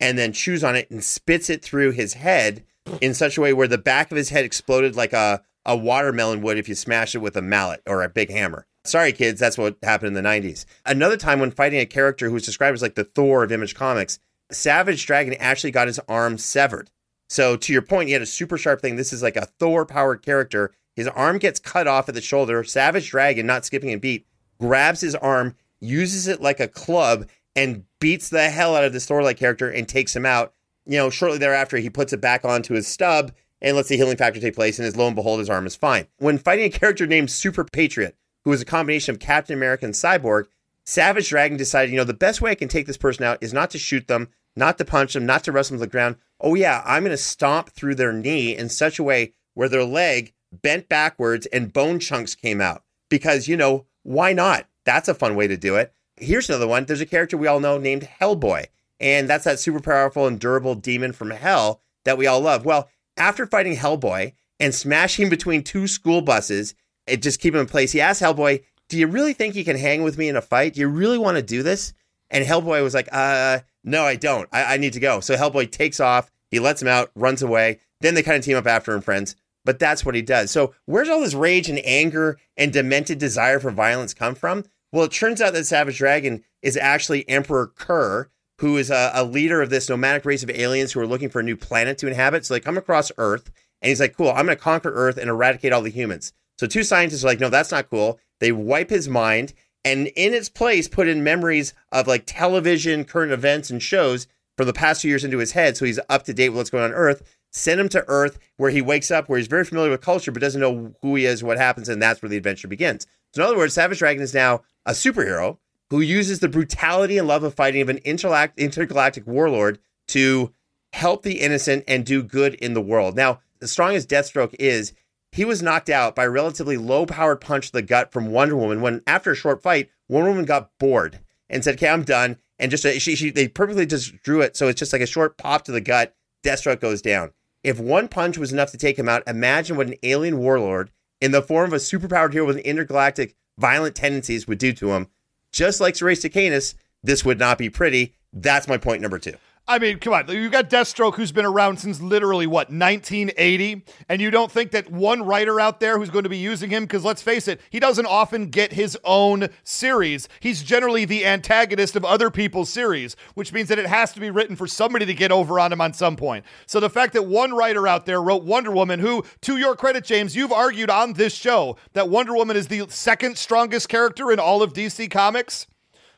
and then chews on it and spits it through his head in such a way where the back of his head exploded like a, a watermelon would if you smash it with a mallet or a big hammer. Sorry, kids, that's what happened in the 90s. Another time when fighting a character who's described as like the Thor of Image Comics, Savage Dragon actually got his arm severed. So, to your point, he had a super sharp thing. This is like a Thor powered character. His arm gets cut off at the shoulder. Savage Dragon, not skipping a beat, grabs his arm, uses it like a club, and beats the hell out of this Thor like character and takes him out. You know, shortly thereafter, he puts it back onto his stub and lets the healing factor take place. And as lo and behold, his arm is fine. When fighting a character named Super Patriot, who is a combination of Captain America and Cyborg, Savage Dragon decided, you know, the best way I can take this person out is not to shoot them, not to punch them, not to wrestle them to the ground. Oh, yeah, I'm going to stomp through their knee in such a way where their leg bent backwards and bone chunks came out. Because, you know, why not? That's a fun way to do it. Here's another one. There's a character we all know named Hellboy. And that's that super powerful and durable demon from hell that we all love. Well, after fighting Hellboy and smashing between two school buses, it just keep him in place. He asked Hellboy, Do you really think you can hang with me in a fight? Do you really want to do this? And Hellboy was like, Uh, no, I don't. I, I need to go. So Hellboy takes off. He lets him out, runs away. Then they kind of team up after him, friends. But that's what he does. So where's all this rage and anger and demented desire for violence come from? Well, it turns out that Savage Dragon is actually Emperor Kerr, who is a, a, leader of this nomadic race of aliens who are looking for a new planet to inhabit. So they come across Earth, and he's like, cool, I'm going to conquer Earth and eradicate all the humans. So two scientists are like, no, that's not cool. They wipe his mind, and in its place, put in memories of like television, current events, and shows from the past few years into his head. So he's up to date with what's going on, on Earth. Send him to Earth, where he wakes up, where he's very familiar with culture, but doesn't know who he is, what happens, and that's where the adventure begins. So, in other words, Savage Dragon is now a superhero who uses the brutality and love of fighting of an intergalactic warlord to help the innocent and do good in the world. Now, as strong as Deathstroke is, he was knocked out by a relatively low powered punch to the gut from Wonder Woman when, after a short fight, Wonder Woman got bored and said, Okay, I'm done. And just uh, she, she, they perfectly just drew it. So it's just like a short pop to the gut. Deathstroke goes down. If one punch was enough to take him out, imagine what an alien warlord in the form of a superpowered hero with intergalactic violent tendencies would do to him. Just like Ray Stakenas, this would not be pretty. That's my point number two. I mean, come on. You got Deathstroke, who's been around since literally what 1980, and you don't think that one writer out there who's going to be using him? Because let's face it, he doesn't often get his own series. He's generally the antagonist of other people's series, which means that it has to be written for somebody to get over on him on some point. So the fact that one writer out there wrote Wonder Woman, who, to your credit, James, you've argued on this show that Wonder Woman is the second strongest character in all of DC Comics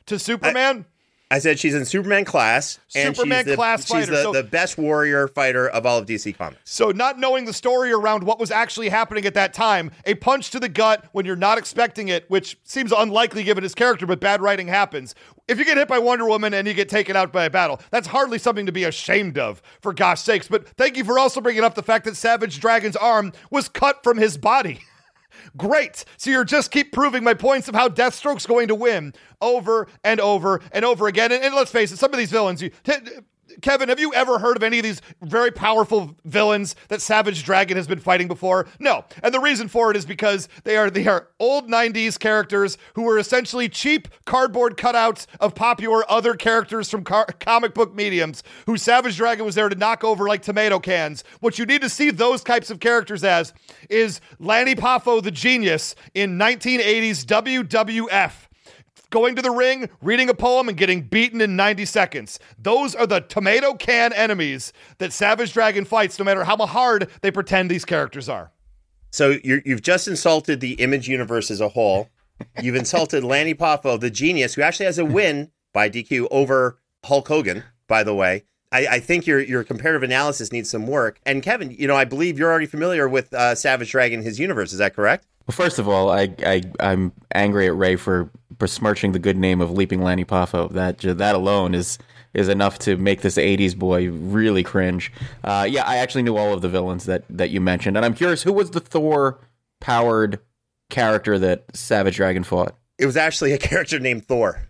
to Superman. I- I said she's in Superman class, and Superman she's the, class she's fighter, the, so- the best warrior fighter of all of DC Comics. So, not knowing the story around what was actually happening at that time, a punch to the gut when you're not expecting it, which seems unlikely given his character, but bad writing happens. If you get hit by Wonder Woman and you get taken out by a battle, that's hardly something to be ashamed of, for gosh sakes. But thank you for also bringing up the fact that Savage Dragon's arm was cut from his body. Great. So you're just keep proving my points of how Deathstroke's going to win over and over and over again. And, and let's face it, some of these villains, you. T- Kevin, have you ever heard of any of these very powerful villains that Savage Dragon has been fighting before? No. And the reason for it is because they are they are old 90s characters who were essentially cheap cardboard cutouts of popular other characters from car- comic book mediums who Savage Dragon was there to knock over like tomato cans. What you need to see those types of characters as is Lanny Poffo the genius in 1980s WWF going to the ring, reading a poem, and getting beaten in 90 seconds. Those are the tomato can enemies that Savage Dragon fights, no matter how hard they pretend these characters are. So you're, you've just insulted the Image universe as a whole. You've insulted Lanny Poffo, the genius, who actually has a win by DQ over Hulk Hogan. By the way, I, I think your your comparative analysis needs some work. And Kevin, you know, I believe you're already familiar with uh, Savage Dragon, his universe. Is that correct? Well, first of all, I, I I'm angry at Ray for besmirching the good name of Leaping Lanny Poffo. That that alone is is enough to make this '80s boy really cringe. Uh, yeah, I actually knew all of the villains that that you mentioned, and I'm curious who was the Thor powered character that Savage Dragon fought. It was actually a character named Thor.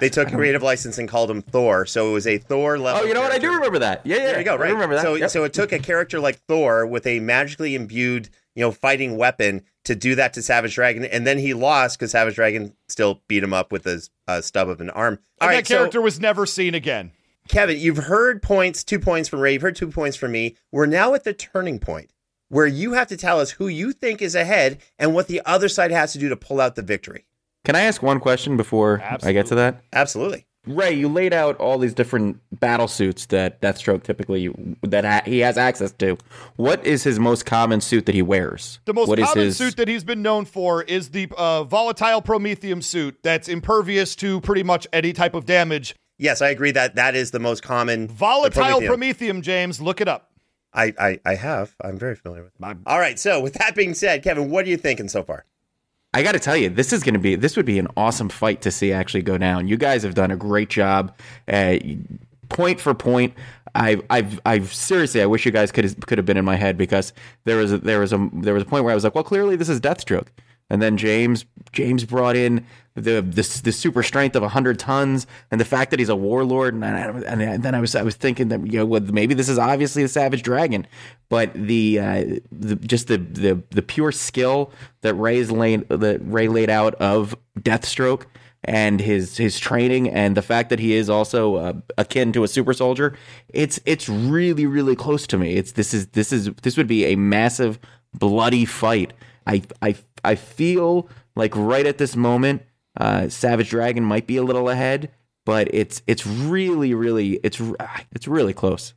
They took creative license and called him Thor, so it was a Thor level. Oh, you know what? I do remember that. Yeah, yeah. There you go. Right. I remember that. So, Yep. so it took a character like Thor with a magically imbued, you know, fighting weapon to do that to Savage Dragon, and then he lost because Savage Dragon still beat him up with his uh, stub of an arm. And All that character so was never seen again. Kevin, you've heard points, two points from Ray. You've heard two points from me. We're now at the turning point where you have to tell us who you think is ahead and what the other side has to do to pull out the victory. Can I ask one question before I get to that? Absolutely. Ray, you laid out all these different battle suits that Deathstroke typically that ha- he has access to. What is his most common suit that he wears? The most What is common his- suit that he's been known for is the uh, volatile promethium suit that's impervious to pretty much any type of damage. Yes, I agree that that is the most common. Volatile the promethium, James, look it up. I, I, I have. I'm very familiar with it. All right. So, with that being said, Kevin, what are you thinking so far? I got to tell you, this is going to be this would be an awesome fight to see actually go down. You guys have done a great job, uh, point for point. I've, I've, I've seriously, I wish you guys could could have been in my head because there was a, there was a there was a point where I was like, well, clearly this is Deathstroke, and then James James brought in the the, the super strength of hundred tons and the fact that he's a warlord, and, I, and then I was I was thinking that you know well, maybe this is obviously the Savage Dragon, but the uh, the just the, the the pure skill that Ray's laid that Ray laid out of Deathstroke and his his training and the fact that he is also uh, akin to a super soldier it's it's really really close to me. It's this is this is this would be a massive bloody fight. I i i feel like right at this moment uh, savage dragon might be a little ahead but it's it's really really it's it's really close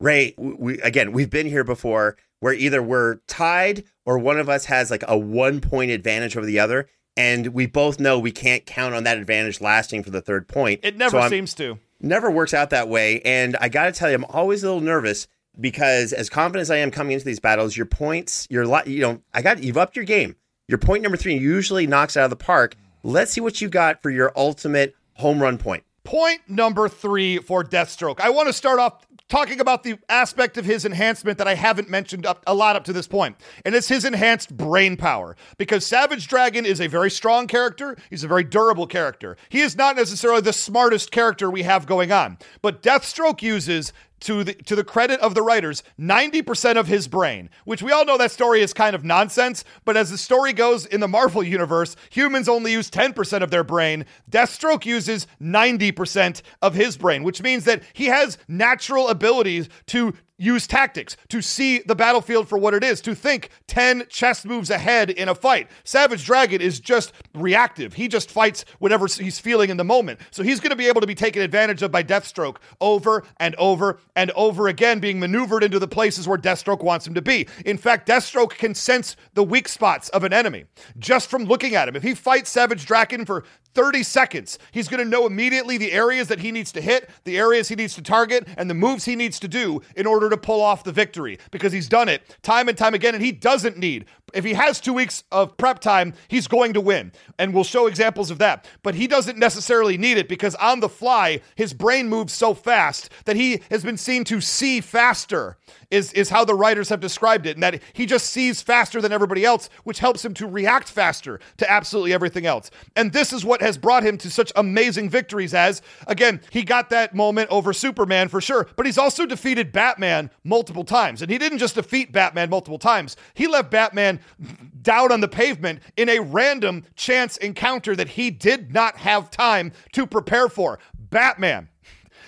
Ray, we again, we've been here before where either we're tied or one of us has like a one point advantage over the other. And we both know we can't count on that advantage lasting for the third point. It never So seems to. never works out that way. And I got to tell you, I'm always a little nervous because as confident as I am coming into these battles, your points, your li- you know, I got you've upped your game. Your point number three usually knocks it out of the park. Let's see what you got for your ultimate home run point. Point number three for Deathstroke. I want to start off talking about the aspect of his enhancement that I haven't mentioned up a lot up to this point, and it's his enhanced brain power. Because Savage Dragon is a very strong character, he's a very durable character. He is not necessarily the smartest character we have going on, but Deathstroke uses to the to the credit of the writers, 90% of his brain, which we all know that story is kind of nonsense, but as the story goes in the Marvel universe, humans only use 10% of their brain. Deathstroke uses 90% of his brain, which means that he has natural abilities to use tactics, to see the battlefield for what it is, to think 10 chess moves ahead in a fight. Savage Dragon is just reactive. He just fights whatever he's feeling in the moment. So he's going to be able to be taken advantage of by Deathstroke over and over and over again, being maneuvered into the places where Deathstroke wants him to be. In fact, Deathstroke can sense the weak spots of an enemy just from looking at him. If he fights Savage Dragon for 30 seconds. He's going to know immediately the areas that he needs to hit, the areas he needs to target, and the moves he needs to do in order to pull off the victory because he's done it time and time again. And he doesn't need, if he has two weeks of prep time, he's going to win. And we'll show examples of that. But he doesn't necessarily need it because on the fly, his brain moves so fast that he has been seen to see faster, is, is how the writers have described it. And that he just sees faster than everybody else, which helps him to react faster to absolutely everything else. And this is what has brought him to such amazing victories as, again, he got that moment over Superman for sure, but he's also defeated Batman multiple times. And he didn't just defeat Batman multiple times, he left Batman down on the pavement in a random chance encounter that he did not have time to prepare for. Batman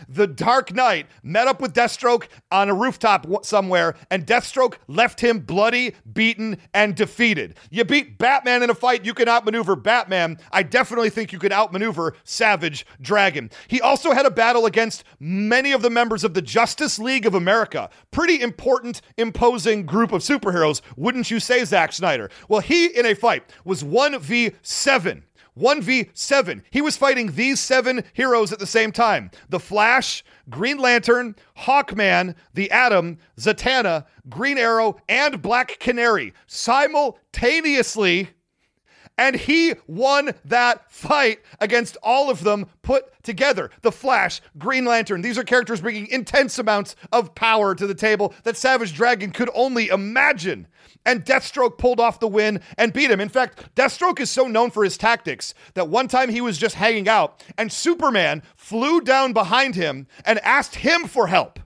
the Dark Knight met up with Deathstroke on a rooftop somewhere, and Deathstroke left him bloody, beaten, and defeated. You beat Batman in a fight, you can outmaneuver Batman. I definitely think you can outmaneuver Savage Dragon. He also had a battle against many of the members of the Justice League of America. Pretty important, imposing group of superheroes, wouldn't you say, Zack Snyder? Well, he in a fight was 1v7. 1v7. He was fighting these seven heroes at the same time The Flash, Green Lantern, Hawkman, The Atom, Zatanna, Green Arrow, and Black Canary simultaneously. And he won that fight against all of them put together. The Flash, Green Lantern, these are characters bringing intense amounts of power to the table that Savage Dragon could only imagine and Deathstroke pulled off the win and beat him. In fact, Deathstroke is so known for his tactics that one time he was just hanging out and Superman flew down behind him and asked him for help.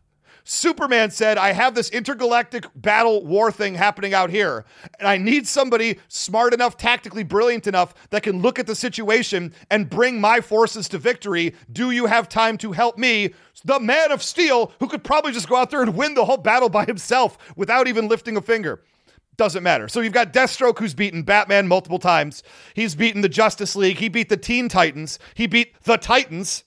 Superman said, I have this intergalactic battle war thing happening out here, and I need somebody smart enough, tactically brilliant enough that can look at the situation and bring my forces to victory. Do you have time to help me? The man of steel, who could probably just go out there and win the whole battle by himself without even lifting a finger. Doesn't matter. So you've got Deathstroke, who's beaten Batman multiple times. He's beaten the Justice League. He beat the Teen Titans. He beat the Titans.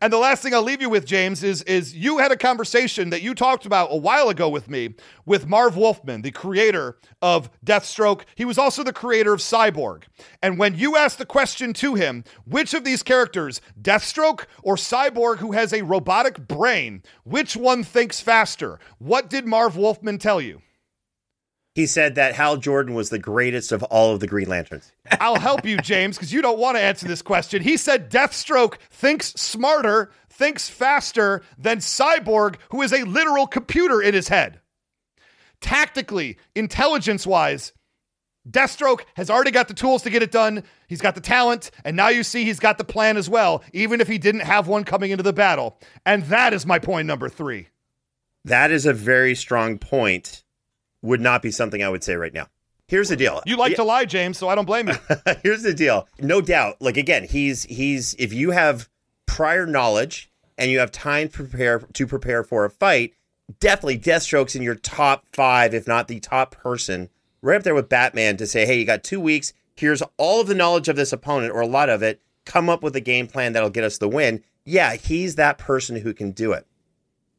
And the last thing I'll leave you with, James, is is you had a conversation that you talked about a while ago with me with Marv Wolfman, the creator of Deathstroke. He was also the creator of Cyborg. And when you asked the question to him, which of these characters, Deathstroke or Cyborg, who has a robotic brain, which one thinks faster? What did Marv Wolfman tell you? He said that Hal Jordan was the greatest of all of the Green Lanterns. I'll help you, James, because you don't want to answer this question. He said Deathstroke thinks smarter, thinks faster than Cyborg, who is a literal computer in his head. Tactically, intelligence wise, Deathstroke has already got the tools to get it done. He's got the talent, and now you see he's got the plan as well, even if he didn't have one coming into the battle. And that is my point number three. That is a very strong point would not be something I would say right now. Here's the deal. You like yeah. to lie, James, so I don't blame you. Here's the deal. No doubt. Like again, he's he's if you have prior knowledge and you have time to prepare to prepare for a fight, definitely Deathstroke's in your top five, if not the top person, right up there with Batman to say, hey, you got two weeks. Here's all of the knowledge of this opponent, or a lot of it. Come up with a game plan that'll get us the win. Yeah, he's that person who can do it.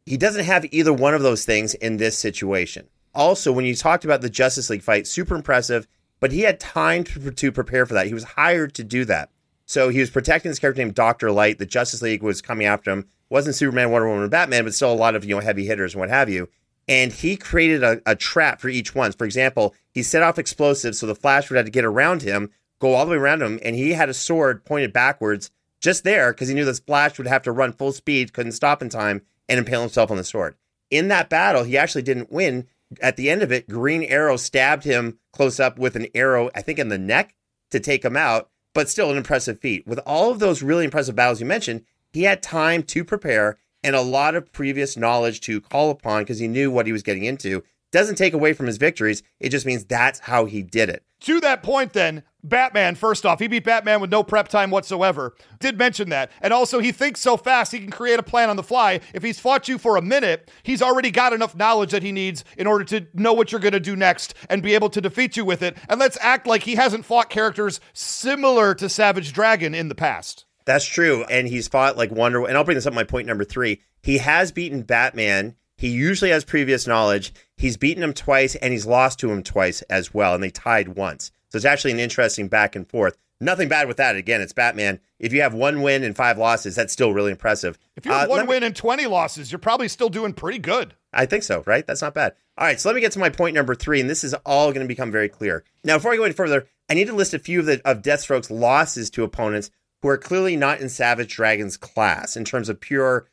He doesn't have either one of those things in this situation also, when you talked about the Justice League fight, super impressive, but he had time to, to prepare for that. He was hired to do that. So he was protecting this character named Dr. Light. The Justice League was coming after him. Wasn't Superman, Wonder Woman, Batman, but still a lot of, you know, heavy hitters and what have you. And he created a, a trap for each one. For example, he set off explosives so the Flash would have to get around him, go all the way around him, and he had a sword pointed backwards just there because he knew the Flash would have to run full speed, couldn't stop in time, and impale himself on the sword. In that battle, he actually didn't win at the end of it, Green Arrow stabbed him close up with an arrow, I think in the neck to take him out, but still an impressive feat. With all of those really impressive battles you mentioned, he had time to prepare and a lot of previous knowledge to call upon because he knew what he was getting into. Doesn't take away from his victories. It just means that's how he did it. To that point, then, Batman, first off, he beat Batman with no prep time whatsoever. Did mention that. And also, he thinks so fast he can create a plan on the fly. If he's fought you for a minute, he's already got enough knowledge that he needs in order to know what you're going to do next and be able to defeat you with it. And let's act like he hasn't fought characters similar to Savage Dragon in the past. That's true. And he's fought like Wonder and I'll bring this up my point number three. He has beaten Batman. He usually has previous knowledge. He's beaten him twice and he's lost to him twice as well. And they tied once. So it's actually an interesting back and forth. Nothing bad with that. Again, it's Batman. If you have one win and five losses, that's still really impressive. If you have uh, one win me, and 20 losses, you're probably still doing pretty good. I think so, right? That's not bad. All right, so let me get to my point number three, and this is all going to become very clear. Now, before I go any further, I need to list a few of, the, of Deathstroke's losses to opponents who are clearly not in Savage Dragon's class in terms of pure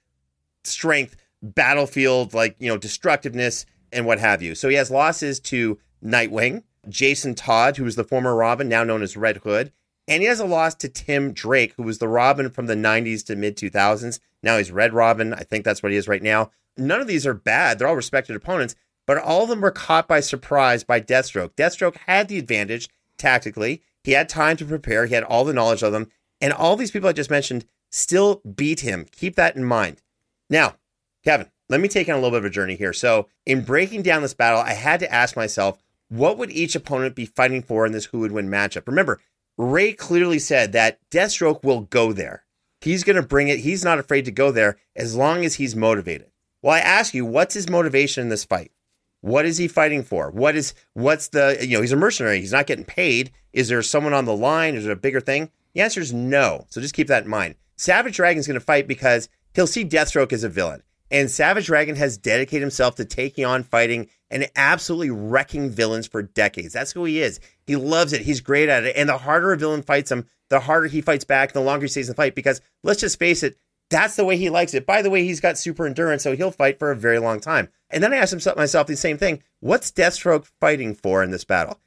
strength, battlefield, like, you know, destructiveness, and what have you. So he has losses to Nightwing, Jason Todd, who was the former Robin, now known as Red Hood. And he has a loss to Tim Drake, who was the Robin from the 90s to mid 2000s. Now he's Red Robin. I think that's what he is right now. None of these are bad. They're all respected opponents, but all of them were caught by surprise by Deathstroke. Deathstroke had the advantage tactically. He had time to prepare. He had all the knowledge of them. And all these people I just mentioned still beat him. Keep that in mind. Now, Kevin, let me take on a little bit of a journey here. So, in breaking down this battle, I had to ask myself, what would each opponent be fighting for in this who would win matchup? Remember, Ray clearly said that Deathstroke will go there. He's going to bring it. He's not afraid to go there as long as he's motivated. Well, I ask you, what's his motivation in this fight? What is he fighting for? What is what's the you know, he's a mercenary. He's not getting paid. Is there someone on the line? Is there a bigger thing? The answer is no. So just keep that in mind. Savage Dragon's going to fight because he'll see Deathstroke as a villain. And Savage Dragon has dedicated himself to taking on fighting and absolutely wrecking villains for decades. That's who he is. He loves it. He's great at it. And the harder a villain fights him, the harder he fights back, the longer he stays in the fight. Because let's just face it, that's the way he likes it. By the way, he's got super endurance, so he'll fight for a very long time. And then I asked myself the same thing what's Deathstroke fighting for in this battle?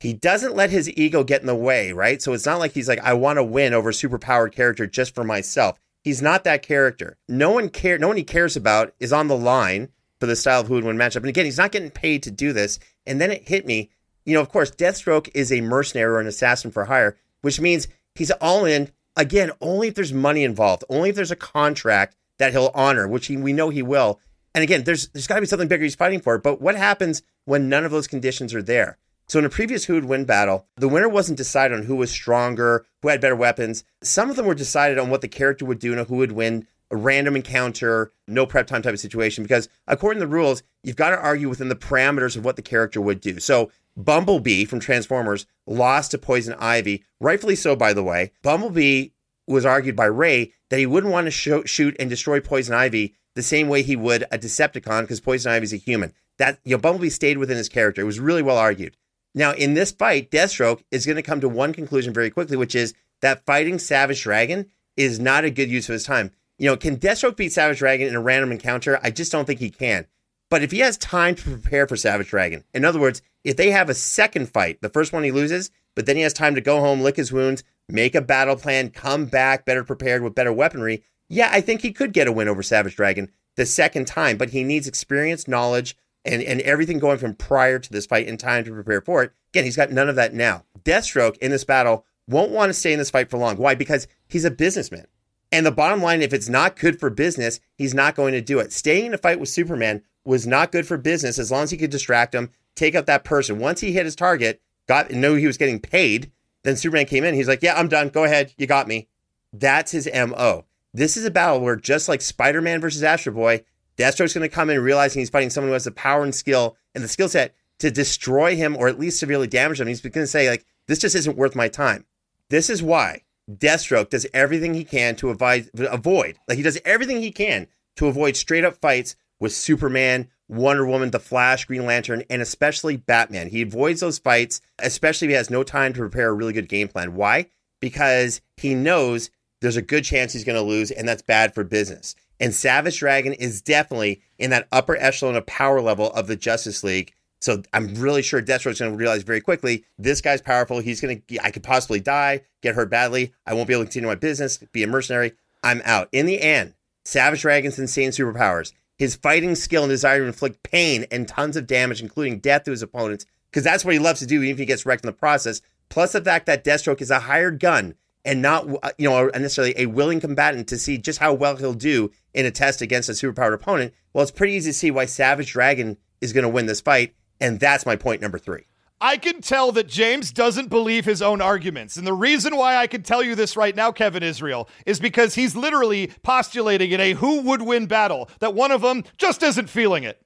He doesn't let his ego get in the way, right? So it's not like he's like, I want to win over a superpowered character just for myself. He's not that character. No one care. No one he cares about is on the line for the style of who would win matchup. And again, he's not getting paid to do this. And then it hit me. You know, of course, Deathstroke is a mercenary or an assassin for hire, which means he's all in. Again, only if there's money involved, only if there's a contract that he'll honor, which he, we know he will. And again, there's there's got to be something bigger he's fighting for. But what happens when none of those conditions are there? So in a previous Who Would Win battle, the winner wasn't decided on who was stronger, who had better weapons. Some of them were decided on what the character would do and who would win a random encounter, no prep time type of situation. Because according to the rules, you've got to argue within the parameters of what the character would do. So Bumblebee from Transformers lost to Poison Ivy, rightfully so, by the way. Bumblebee was argued by Ray that he wouldn't want to sh- shoot and destroy Poison Ivy the same way he would a Decepticon because Poison Ivy is a human. That you know, Bumblebee stayed within his character. It was really well argued. Now, in this fight, Deathstroke is going to come to one conclusion very quickly, which is that fighting Savage Dragon is not a good use of his time. You know, can Deathstroke beat Savage Dragon in a random encounter? I just don't think he can. But if he has time to prepare for Savage Dragon, in other words, if they have a second fight, the first one he loses, but then he has time to go home, lick his wounds, make a battle plan, come back better prepared with better weaponry, yeah, I think he could get a win over Savage Dragon the second time, but he needs experience, knowledge, and, and everything going from prior to this fight in time to prepare for it. Again, he's got none of that now. Deathstroke in this battle won't want to stay in this fight for long. Why? Because he's a businessman. And the bottom line, if it's not good for business, he's not going to do it. Staying in a fight with Superman was not good for business as long as he could distract him, take out that person. Once he hit his target, got knew he was getting paid, then Superman came in. He's like, Yeah, I'm done. Go ahead. You got me. That's his MO. This is a battle where just like Spider Man versus Astro Boy, Deathstroke's going to come in realizing he's fighting someone who has the power and skill and the skill set to destroy him or at least severely damage him. He's going to say, like, this just isn't worth my time. This is why Deathstroke does everything he can to avoid, avoid, like, he does everything he can to avoid straight up fights with Superman, Wonder Woman, The Flash, Green Lantern, and especially Batman. He avoids those fights, especially if he has no time to prepare a really good game plan. Why? Because he knows there's a good chance he's going to lose, and that's bad for business. And Savage Dragon is definitely in that upper echelon of power level of the Justice League. So I'm really sure Deathstroke's going to realize very quickly this guy's powerful. He's going to, I could possibly die, get hurt badly. I won't be able to continue my business, be a mercenary. I'm out. In the end, Savage Dragon's insane superpowers, his fighting skill and desire to inflict pain and tons of damage, including death to his opponents, because that's what he loves to do, even if he gets wrecked in the process. Plus the fact that Deathstroke is a hired gun and not, uh, you know, necessarily a willing combatant to see just how well he'll do in a test against a superpowered opponent. Well, it's pretty easy to see why Savage Dragon is going to win this fight, and that's my point number three. I can tell that James doesn't believe his own arguments. And the reason why I can tell you this right now, Kevin Israel, is because he's literally postulating in a who would win battle that one of them just isn't feeling it.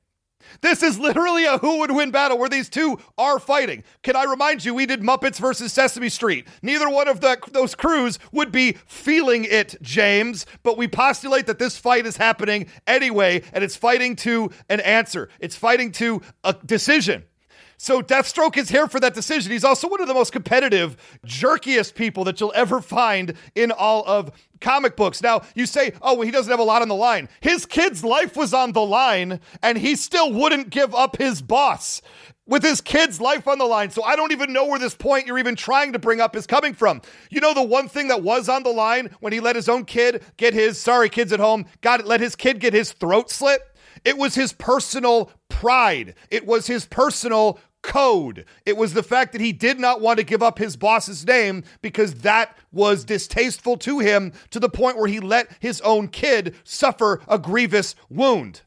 This is literally a who would win battle where these two are fighting. Can I remind you, we did Muppets versus Sesame Street. Neither one of the, those crews would be feeling it, James, but we postulate that this fight is happening anyway, and it's fighting to an answer, it's fighting to a decision. So Deathstroke is here for that decision. He's also one of the most competitive, jerkiest people that you'll ever find in all of comic books. Now, you say, oh, well, he doesn't have a lot on the line. His kid's life was on the line, and he still wouldn't give up his boss with his kid's life on the line. So I don't even know where this point you're even trying to bring up is coming from. You know, the one thing that was on the line when he let his own kid get his, sorry, kids at home, got it, let his kid get his throat slit? It was his personal pride. It was his personal code. It was the fact that he did not want to give up his boss's name because that was distasteful to him to the point where he let his own kid suffer a grievous wound.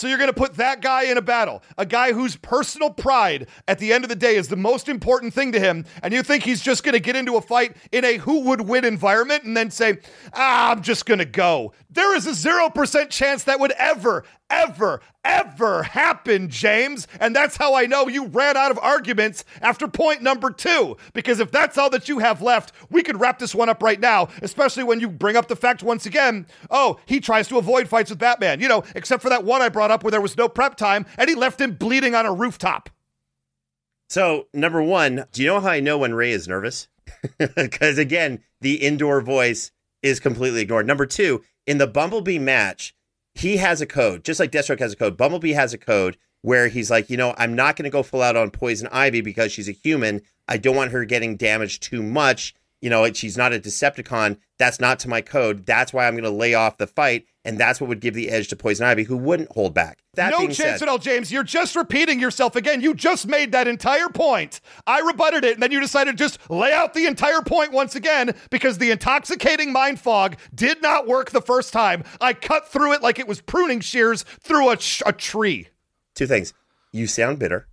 So you're going to put that guy in a battle, a guy whose personal pride at the end of the day is the most important thing to him, and you think he's just going to get into a fight in a who would win environment and then say, ah, I'm just going to go. There is a 0% chance that would ever, ever, ever happen, James. And that's how I know you ran out of arguments after point number two. Because if that's all that you have left, we could wrap this one up right now, especially when you bring up the fact once again oh, he tries to avoid fights with Batman. You know, except for that one I brought up where there was no prep time and he left him bleeding on a rooftop. So, number one, do you know how I know when Ray is nervous? Because again, the indoor voice is completely ignored. Number two, in the Bumblebee match, he has a code, just like Deathstroke has a code. Bumblebee has a code where he's like, you know, I'm not going to go full out on Poison Ivy because she's a human. I don't want her getting damaged too much. You know, she's not a Decepticon. That's not to my code. That's why I'm going to lay off the fight. And that's what would give the edge to Poison Ivy, who wouldn't hold back. That no chance said, at all, James. You're just repeating yourself again. You just made that entire point. I rebutted it, and then you decided to just lay out the entire point once again because the intoxicating mind fog did not work the first time. I cut through it like it was pruning shears through a, sh- a tree. Two things. You sound bitter.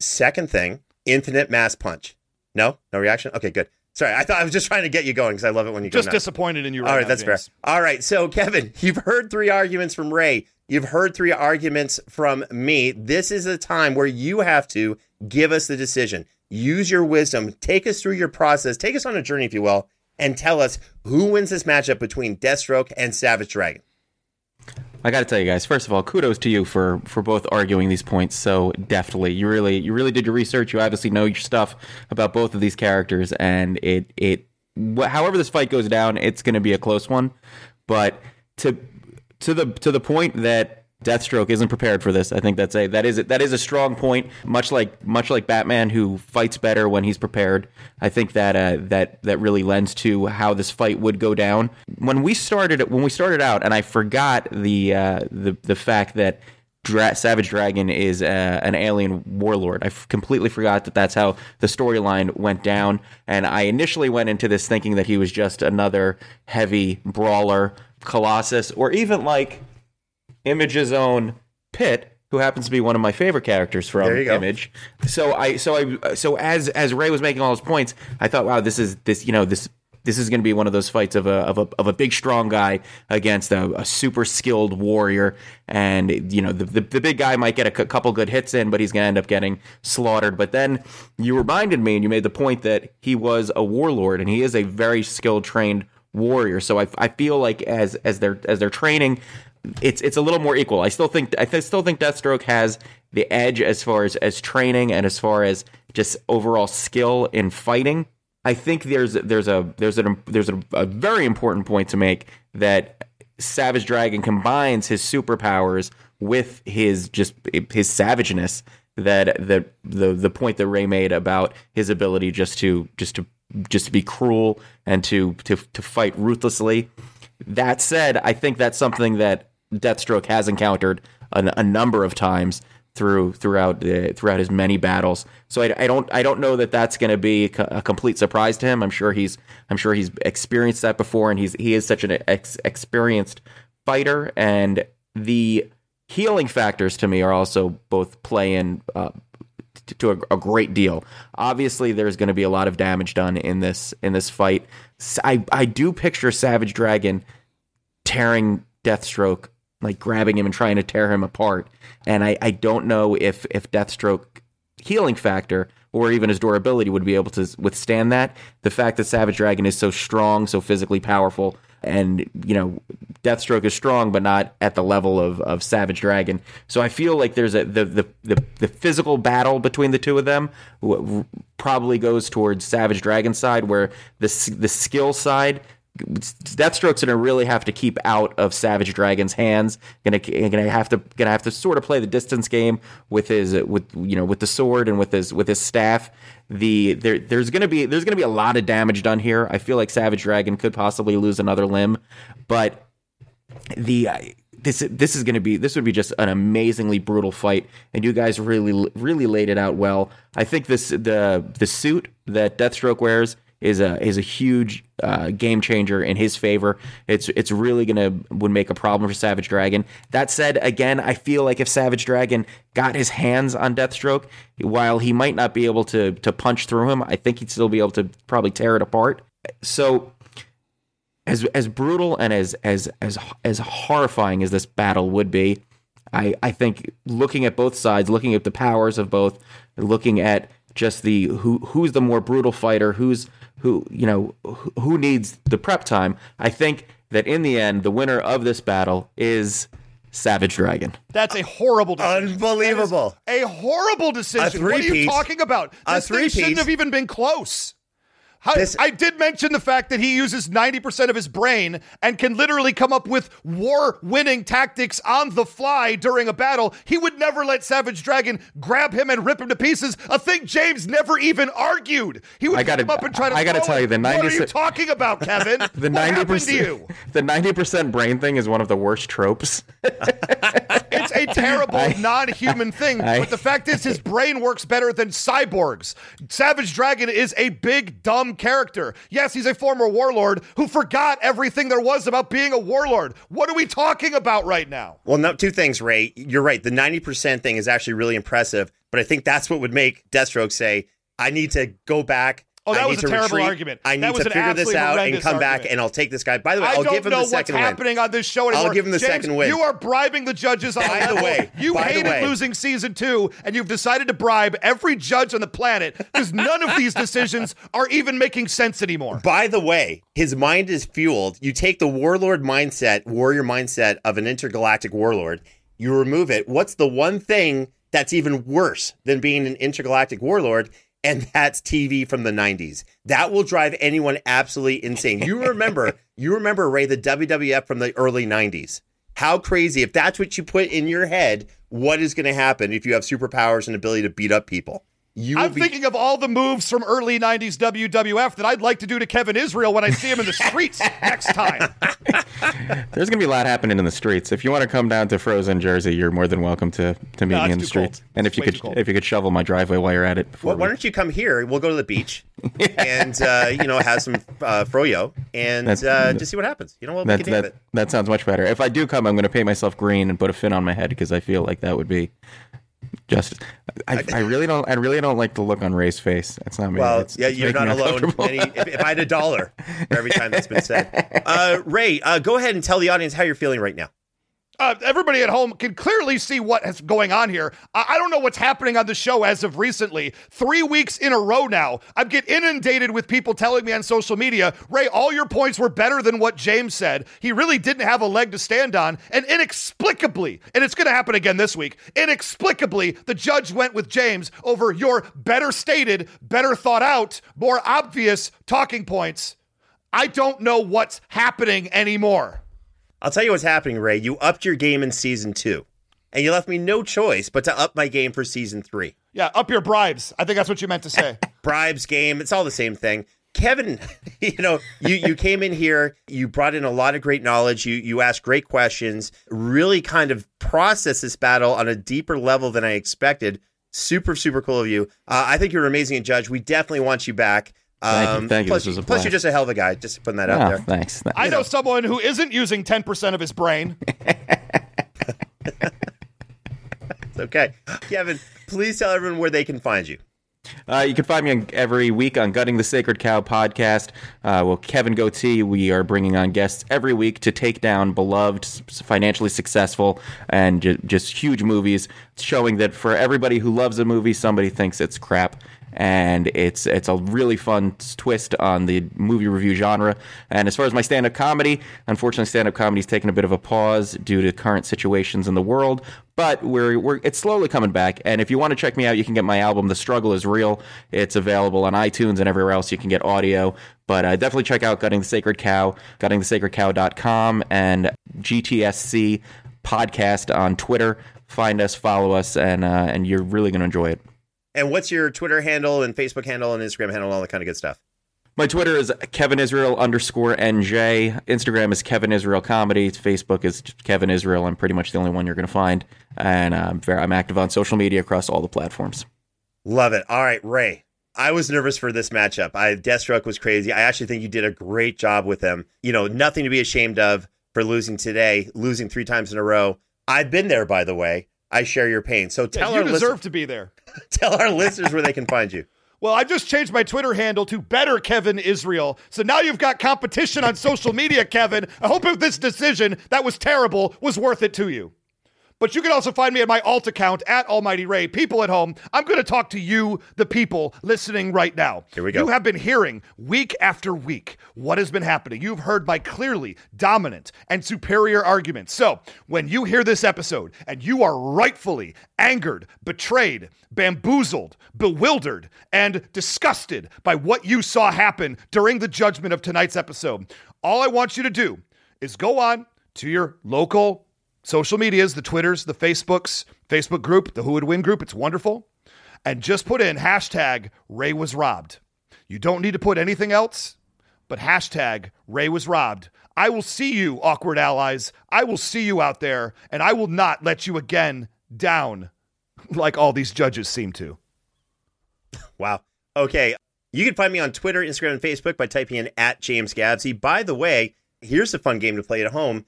Second thing, infinite mass punch. No? No reaction? Okay, good. Sorry, I thought I was just trying to get you going because I love it when you just disappointed in you. Right All right, now, that's James. fair. All right, so Kevin, you've heard three arguments from Ray. You've heard three arguments from me. This is a time where you have to give us the decision. Use your wisdom. Take us through your process. Take us on a journey, if you will, and tell us who wins this matchup between Deathstroke and Savage Dragon. I got to tell you guys, first of all, kudos to you for for both arguing these points so deftly. You really you really did your research. You obviously know your stuff about both of these characters, and it it however this fight goes down, it's going to be a close one. But to to the to the point that Deathstroke isn't prepared for this. I think that's a that is a, that is a strong point. Much like much like Batman, who fights better when he's prepared. I think that uh, that that really lends to how this fight would go down. When we started when we started out, and I forgot the uh, the the fact that. Dra- Savage Dragon is uh, an alien warlord. I f- completely forgot that that's how the storyline went down. And I initially went into this thinking that he was just another heavy brawler, Colossus, or even like Image's own Pit, who happens to be one of my favorite characters from. Image. So I so I so as as Ray was making all his points, I thought, wow, this is this you know this this is going to be one of those fights of a of a of a big strong guy against a, a super skilled warrior, and you know the, the the big guy might get a couple good hits in, but he's going to end up getting slaughtered. But then you reminded me, and you made the point that he was a warlord, and he is a very skilled, trained warrior. So I, I feel like as as they're as they're training, it's it's a little more equal. I still think I th- still think Deathstroke has the edge as far as as training and as far as just overall skill in fighting. I think there's there's a there's a there's a, a very important point to make that Savage Dragon combines his superpowers with his just his savageness. That that the the point that Ray made about his ability just to just to just to be cruel and to to to fight ruthlessly That said, I think that's something that Deathstroke has encountered a, a number of times through throughout uh, throughout his many battles. So I, I don't I don't know that that's going to be a complete surprise to him. I'm sure he's I'm sure he's experienced that before, and he's he is such an ex- experienced fighter, and the healing factors to me are also both playing uh, to a, a, great deal. Obviously, there's going to be a lot of damage done in this in this fight. I I do picture Savage Dragon tearing Deathstroke, like grabbing him and trying to tear him apart. And I, I don't know if if Deathstroke healing factor or even his durability would be able to withstand that. The fact that Savage Dragon is so strong, so physically powerful, and you know Deathstroke is strong, but not at the level of, of Savage Dragon. So I feel like there's a the the, the, the physical battle between the two of them probably goes towards Savage Dragon side, where the the skill side. Deathstroke's gonna really have to keep out of Savage Dragon's hands. Gonna gonna have to gonna have to sort of play the distance game with his with you know with the sword and with his with his staff the there there's gonna be there's gonna be a lot of damage done here. I feel like Savage Dragon could possibly lose another limb, but the this this is gonna be this would be just an amazingly brutal fight, and you guys really really laid it out well. I think this the the suit that Deathstroke wears is a is a huge uh, game changer in his favor. It's it's really gonna would make a problem for Savage Dragon. That said, again, I feel like if Savage Dragon got his hands on Deathstroke, while he might not be able to to punch through him, I think he'd still be able to probably tear it apart. So as as brutal and as as as as horrifying as this battle would be, I I think looking at both sides, looking at the powers of both, looking at just the who who's the more brutal fighter, who's who you know who needs the prep time. I think that in the end, the winner of this battle is Savage Dragon. That's a horrible decision. Unbelievable. A horrible decision. What are you talking about? This thing shouldn't have even been close. This, I did mention the fact that he uses 90% of his brain and can literally come up with war winning tactics on the fly during a battle. He would never let Savage Dragon grab him and rip him to pieces, a thing James never even argued. He would I gotta, come up and try to I got to tell you, the 90 What are you talking about, Kevin? the 90%, The 90% brain thing is one of the worst tropes. it's a terrible, non human thing. I, but the fact is, his brain works better than cyborgs. Savage Dragon is a big, dumb character. Yes, he's a former warlord who forgot everything there was about being a warlord. What are we talking about right now? Well, no, two things, Ray. You're right. The 90% thing is actually really impressive, but I think that's what would make Deathstroke say, I need to go back Oh, that I was a terrible retreat. argument. I need to figure this out and come argument. back, and I'll take this guy. By the way, I I'll don't give him know the second what's happening on this show anymore. I'll give him the James, second win. You are bribing the judges on By the way, you by hated way. losing season two, and you've decided to bribe every judge on the planet because none of these decisions are even making sense anymore. By the way, his mind is fueled. You take the warlord mindset, warrior mindset of an intergalactic warlord, you remove it. What's the one thing that's even worse than being an intergalactic warlord? And that's TV from the 90s. That will drive anyone absolutely insane. You remember, you remember Ray the WWF from the early 90s. How crazy if that's what you put in your head, what is going to happen if you have superpowers and ability to beat up people? You I'm be- thinking of all the moves from early 90s WWF that I'd like to do to Kevin Israel when I see him in the streets next time. There's going to be a lot happening in the streets. If you want to come down to Frozen Jersey, you're more than welcome to, to meet No, me in the streets. cold. And if you could if you could shovel my driveway while you're at it. before Well, why don't you come here? We'll go to the beach and uh, you know have some uh, froyo and That's- uh, just see what happens. You know what? We that, can have that, it. that sounds much better. If I do come, I'm going to paint myself green and put a fin on my head because I feel like that would be justice. I, I really don't. I really don't like the look on Ray's face. That's not me. Well, It's- yeah, it's you're not alone. Any, if, if I had a dollar for every time that's been said, uh, Ray, uh, go ahead and tell the audience how you're feeling right now. Uh, everybody at home can clearly see what is going on here. I, I don't know what's happening on the show as of recently. Three weeks in a row now, I get inundated with people telling me on social media, Ray, all your points were better than what James said. He really didn't have a leg to stand on. And inexplicably, and it's going to happen again this week, inexplicably, the judge went with James over your better stated, better thought out, more obvious talking points. I don't know what's happening anymore. I'll tell you what's happening, Ray. You upped your game in season two, and you left me no choice but to up my game for season three. Yeah, up your bribes. I think that's what you meant to say. Bribes, game, it's all the same thing. Kevin, you know, you, you came in here, you brought in a lot of great knowledge, you you asked great questions, really kind of processed this battle on a deeper level than I expected. Super, super cool of you. Uh, I think you're amazing judge. We definitely want you back. Thank you. Um, Thank you. Plus, This plus you're just a hell of a guy. Just putting that out there. thanks. I know someone who isn't using 10% of his brain. It's okay, Kevin, please tell everyone where they can find you. Uh, you can find me on, every week on Gutting the Sacred Cow podcast. Uh, well, Kevin Goatee, we are bringing on guests every week to take down beloved, financially successful, and ju- just huge movies, showing that for everybody who loves a movie, somebody thinks it's crap. And it's it's a really fun twist on the movie review genre. And as far as my stand up comedy, unfortunately, stand up comedy's taken a bit of a pause due to current situations in the world but we're, we're it's slowly coming back. And if you want to check me out, you can get my album, The Struggle Is Real. It's available on iTunes and everywhere else you can get audio. But uh, definitely check out Gutting the Sacred Cow, guttingthesacredcow.com, and GTSC podcast on Twitter. Find us, follow us, and uh, and you're really going to enjoy it. And what's your Twitter handle and Facebook handle and Instagram handle and all that kind of good stuff? My Twitter is Kevin Israel underscore NJ. Instagram is Kevin Israel Comedy. Facebook is Kevin Israel. I'm pretty much the only one you're going to find. And uh, I'm, very, I'm active on social media across all the platforms. Love it. All right, Ray. I was nervous for this matchup. I Deathstroke was crazy. I actually think you did a great job with him. You know, nothing to be ashamed of for losing today, losing three times in a row. I've been there, by the way. I share your pain. So tell you our deserve listen- to be there. tell our listeners where they can find you. Well, I've just changed my Twitter handle to Better Kevin Israel. So now you've got competition on social media, Kevin. I hope if this decision that was terrible was worth it to you. But you can also find me at my alt account at Almighty Ray. People at home, I'm going to talk to you, the people listening right now. Here we go. You have been hearing week after week what has been happening. You've heard my clearly dominant and superior arguments. So when you hear this episode and you are rightfully angered, betrayed, bamboozled, bewildered, and disgusted by what you saw happen during the judgment of tonight's episode, all I want you to do is go on to your local social medias, the Twitters, the Facebooks, Facebook group, the Who Would Win group. It's wonderful. And just put in hashtag Ray was robbed. You don't need to put anything else, but hashtag Ray was robbed. I will see you, awkward allies. I will see you out there, and I will not let you again down like all these judges seem to. Wow. Okay. You can find me on Twitter, Instagram, and Facebook by typing in at James Gavsie. By the way, here's a fun game to play at home.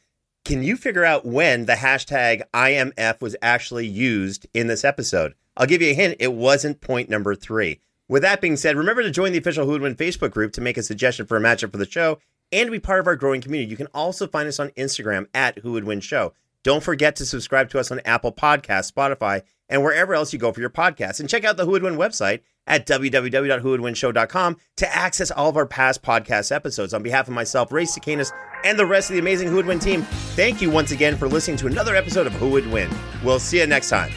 Can you figure out when the hashtag IMF was actually used in this episode? I'll give you a hint. It wasn't point number three. With that being said, remember to join the official Who Would Win Facebook group to make a suggestion for a matchup for the show and be part of our growing community. You can also find us on Instagram at Who Would Win Show. Don't forget to subscribe to us on Apple Podcasts, Spotify, and wherever else you go for your podcasts. And check out the Who Would Win website at www.whowouldwinshow.com to access all of our past podcast episodes. On behalf of myself, Ray Stakenas, and the rest of the amazing Who Would Win team, thank you once again for listening to another episode of Who Would Win. We'll see you next time.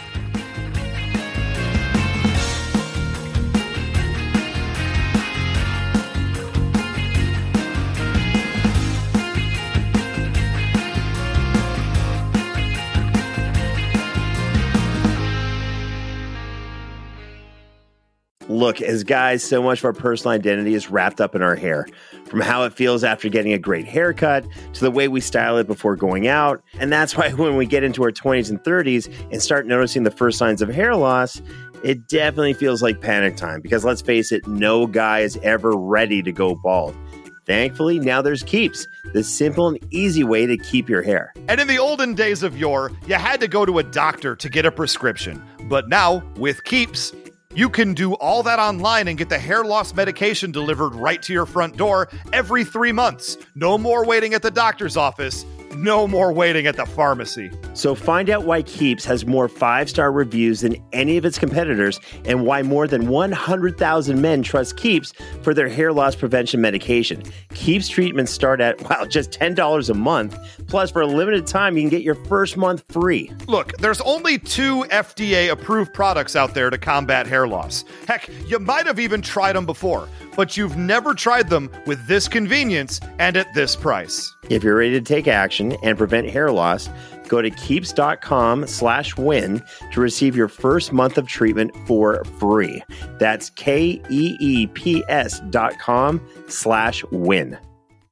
Look, as guys, so much of our personal identity is wrapped up in our hair. From how it feels after getting a great haircut to the way we style it before going out. And that's why when we get into our 20s and 30s and start noticing the first signs of hair loss, it definitely feels like panic time because let's face it, no guy is ever ready to go bald. Thankfully, now there's Keeps, the simple and easy way to keep your hair. And in the olden days of yore, you had to go to a doctor to get a prescription. But now, with Keeps, you can do all that online and get the hair loss medication delivered right to your front door every three months. No more waiting at the doctor's office. No more waiting at the pharmacy. So find out why Keeps has more five star reviews than any of its competitors and why more than 100,000 men trust Keeps for their hair loss prevention medication. Keeps treatments start at, wow, just $10 a month. Plus, for a limited time, you can get your first month free. Look, there's only two FDA approved products out there to combat hair loss. Heck, you might have even tried them before. But you've never tried them with this convenience and at this price. If you're ready to take action and prevent hair loss, go to keeps.com slash win to receive your first month of treatment for free. That's K E E P S dot com slash win.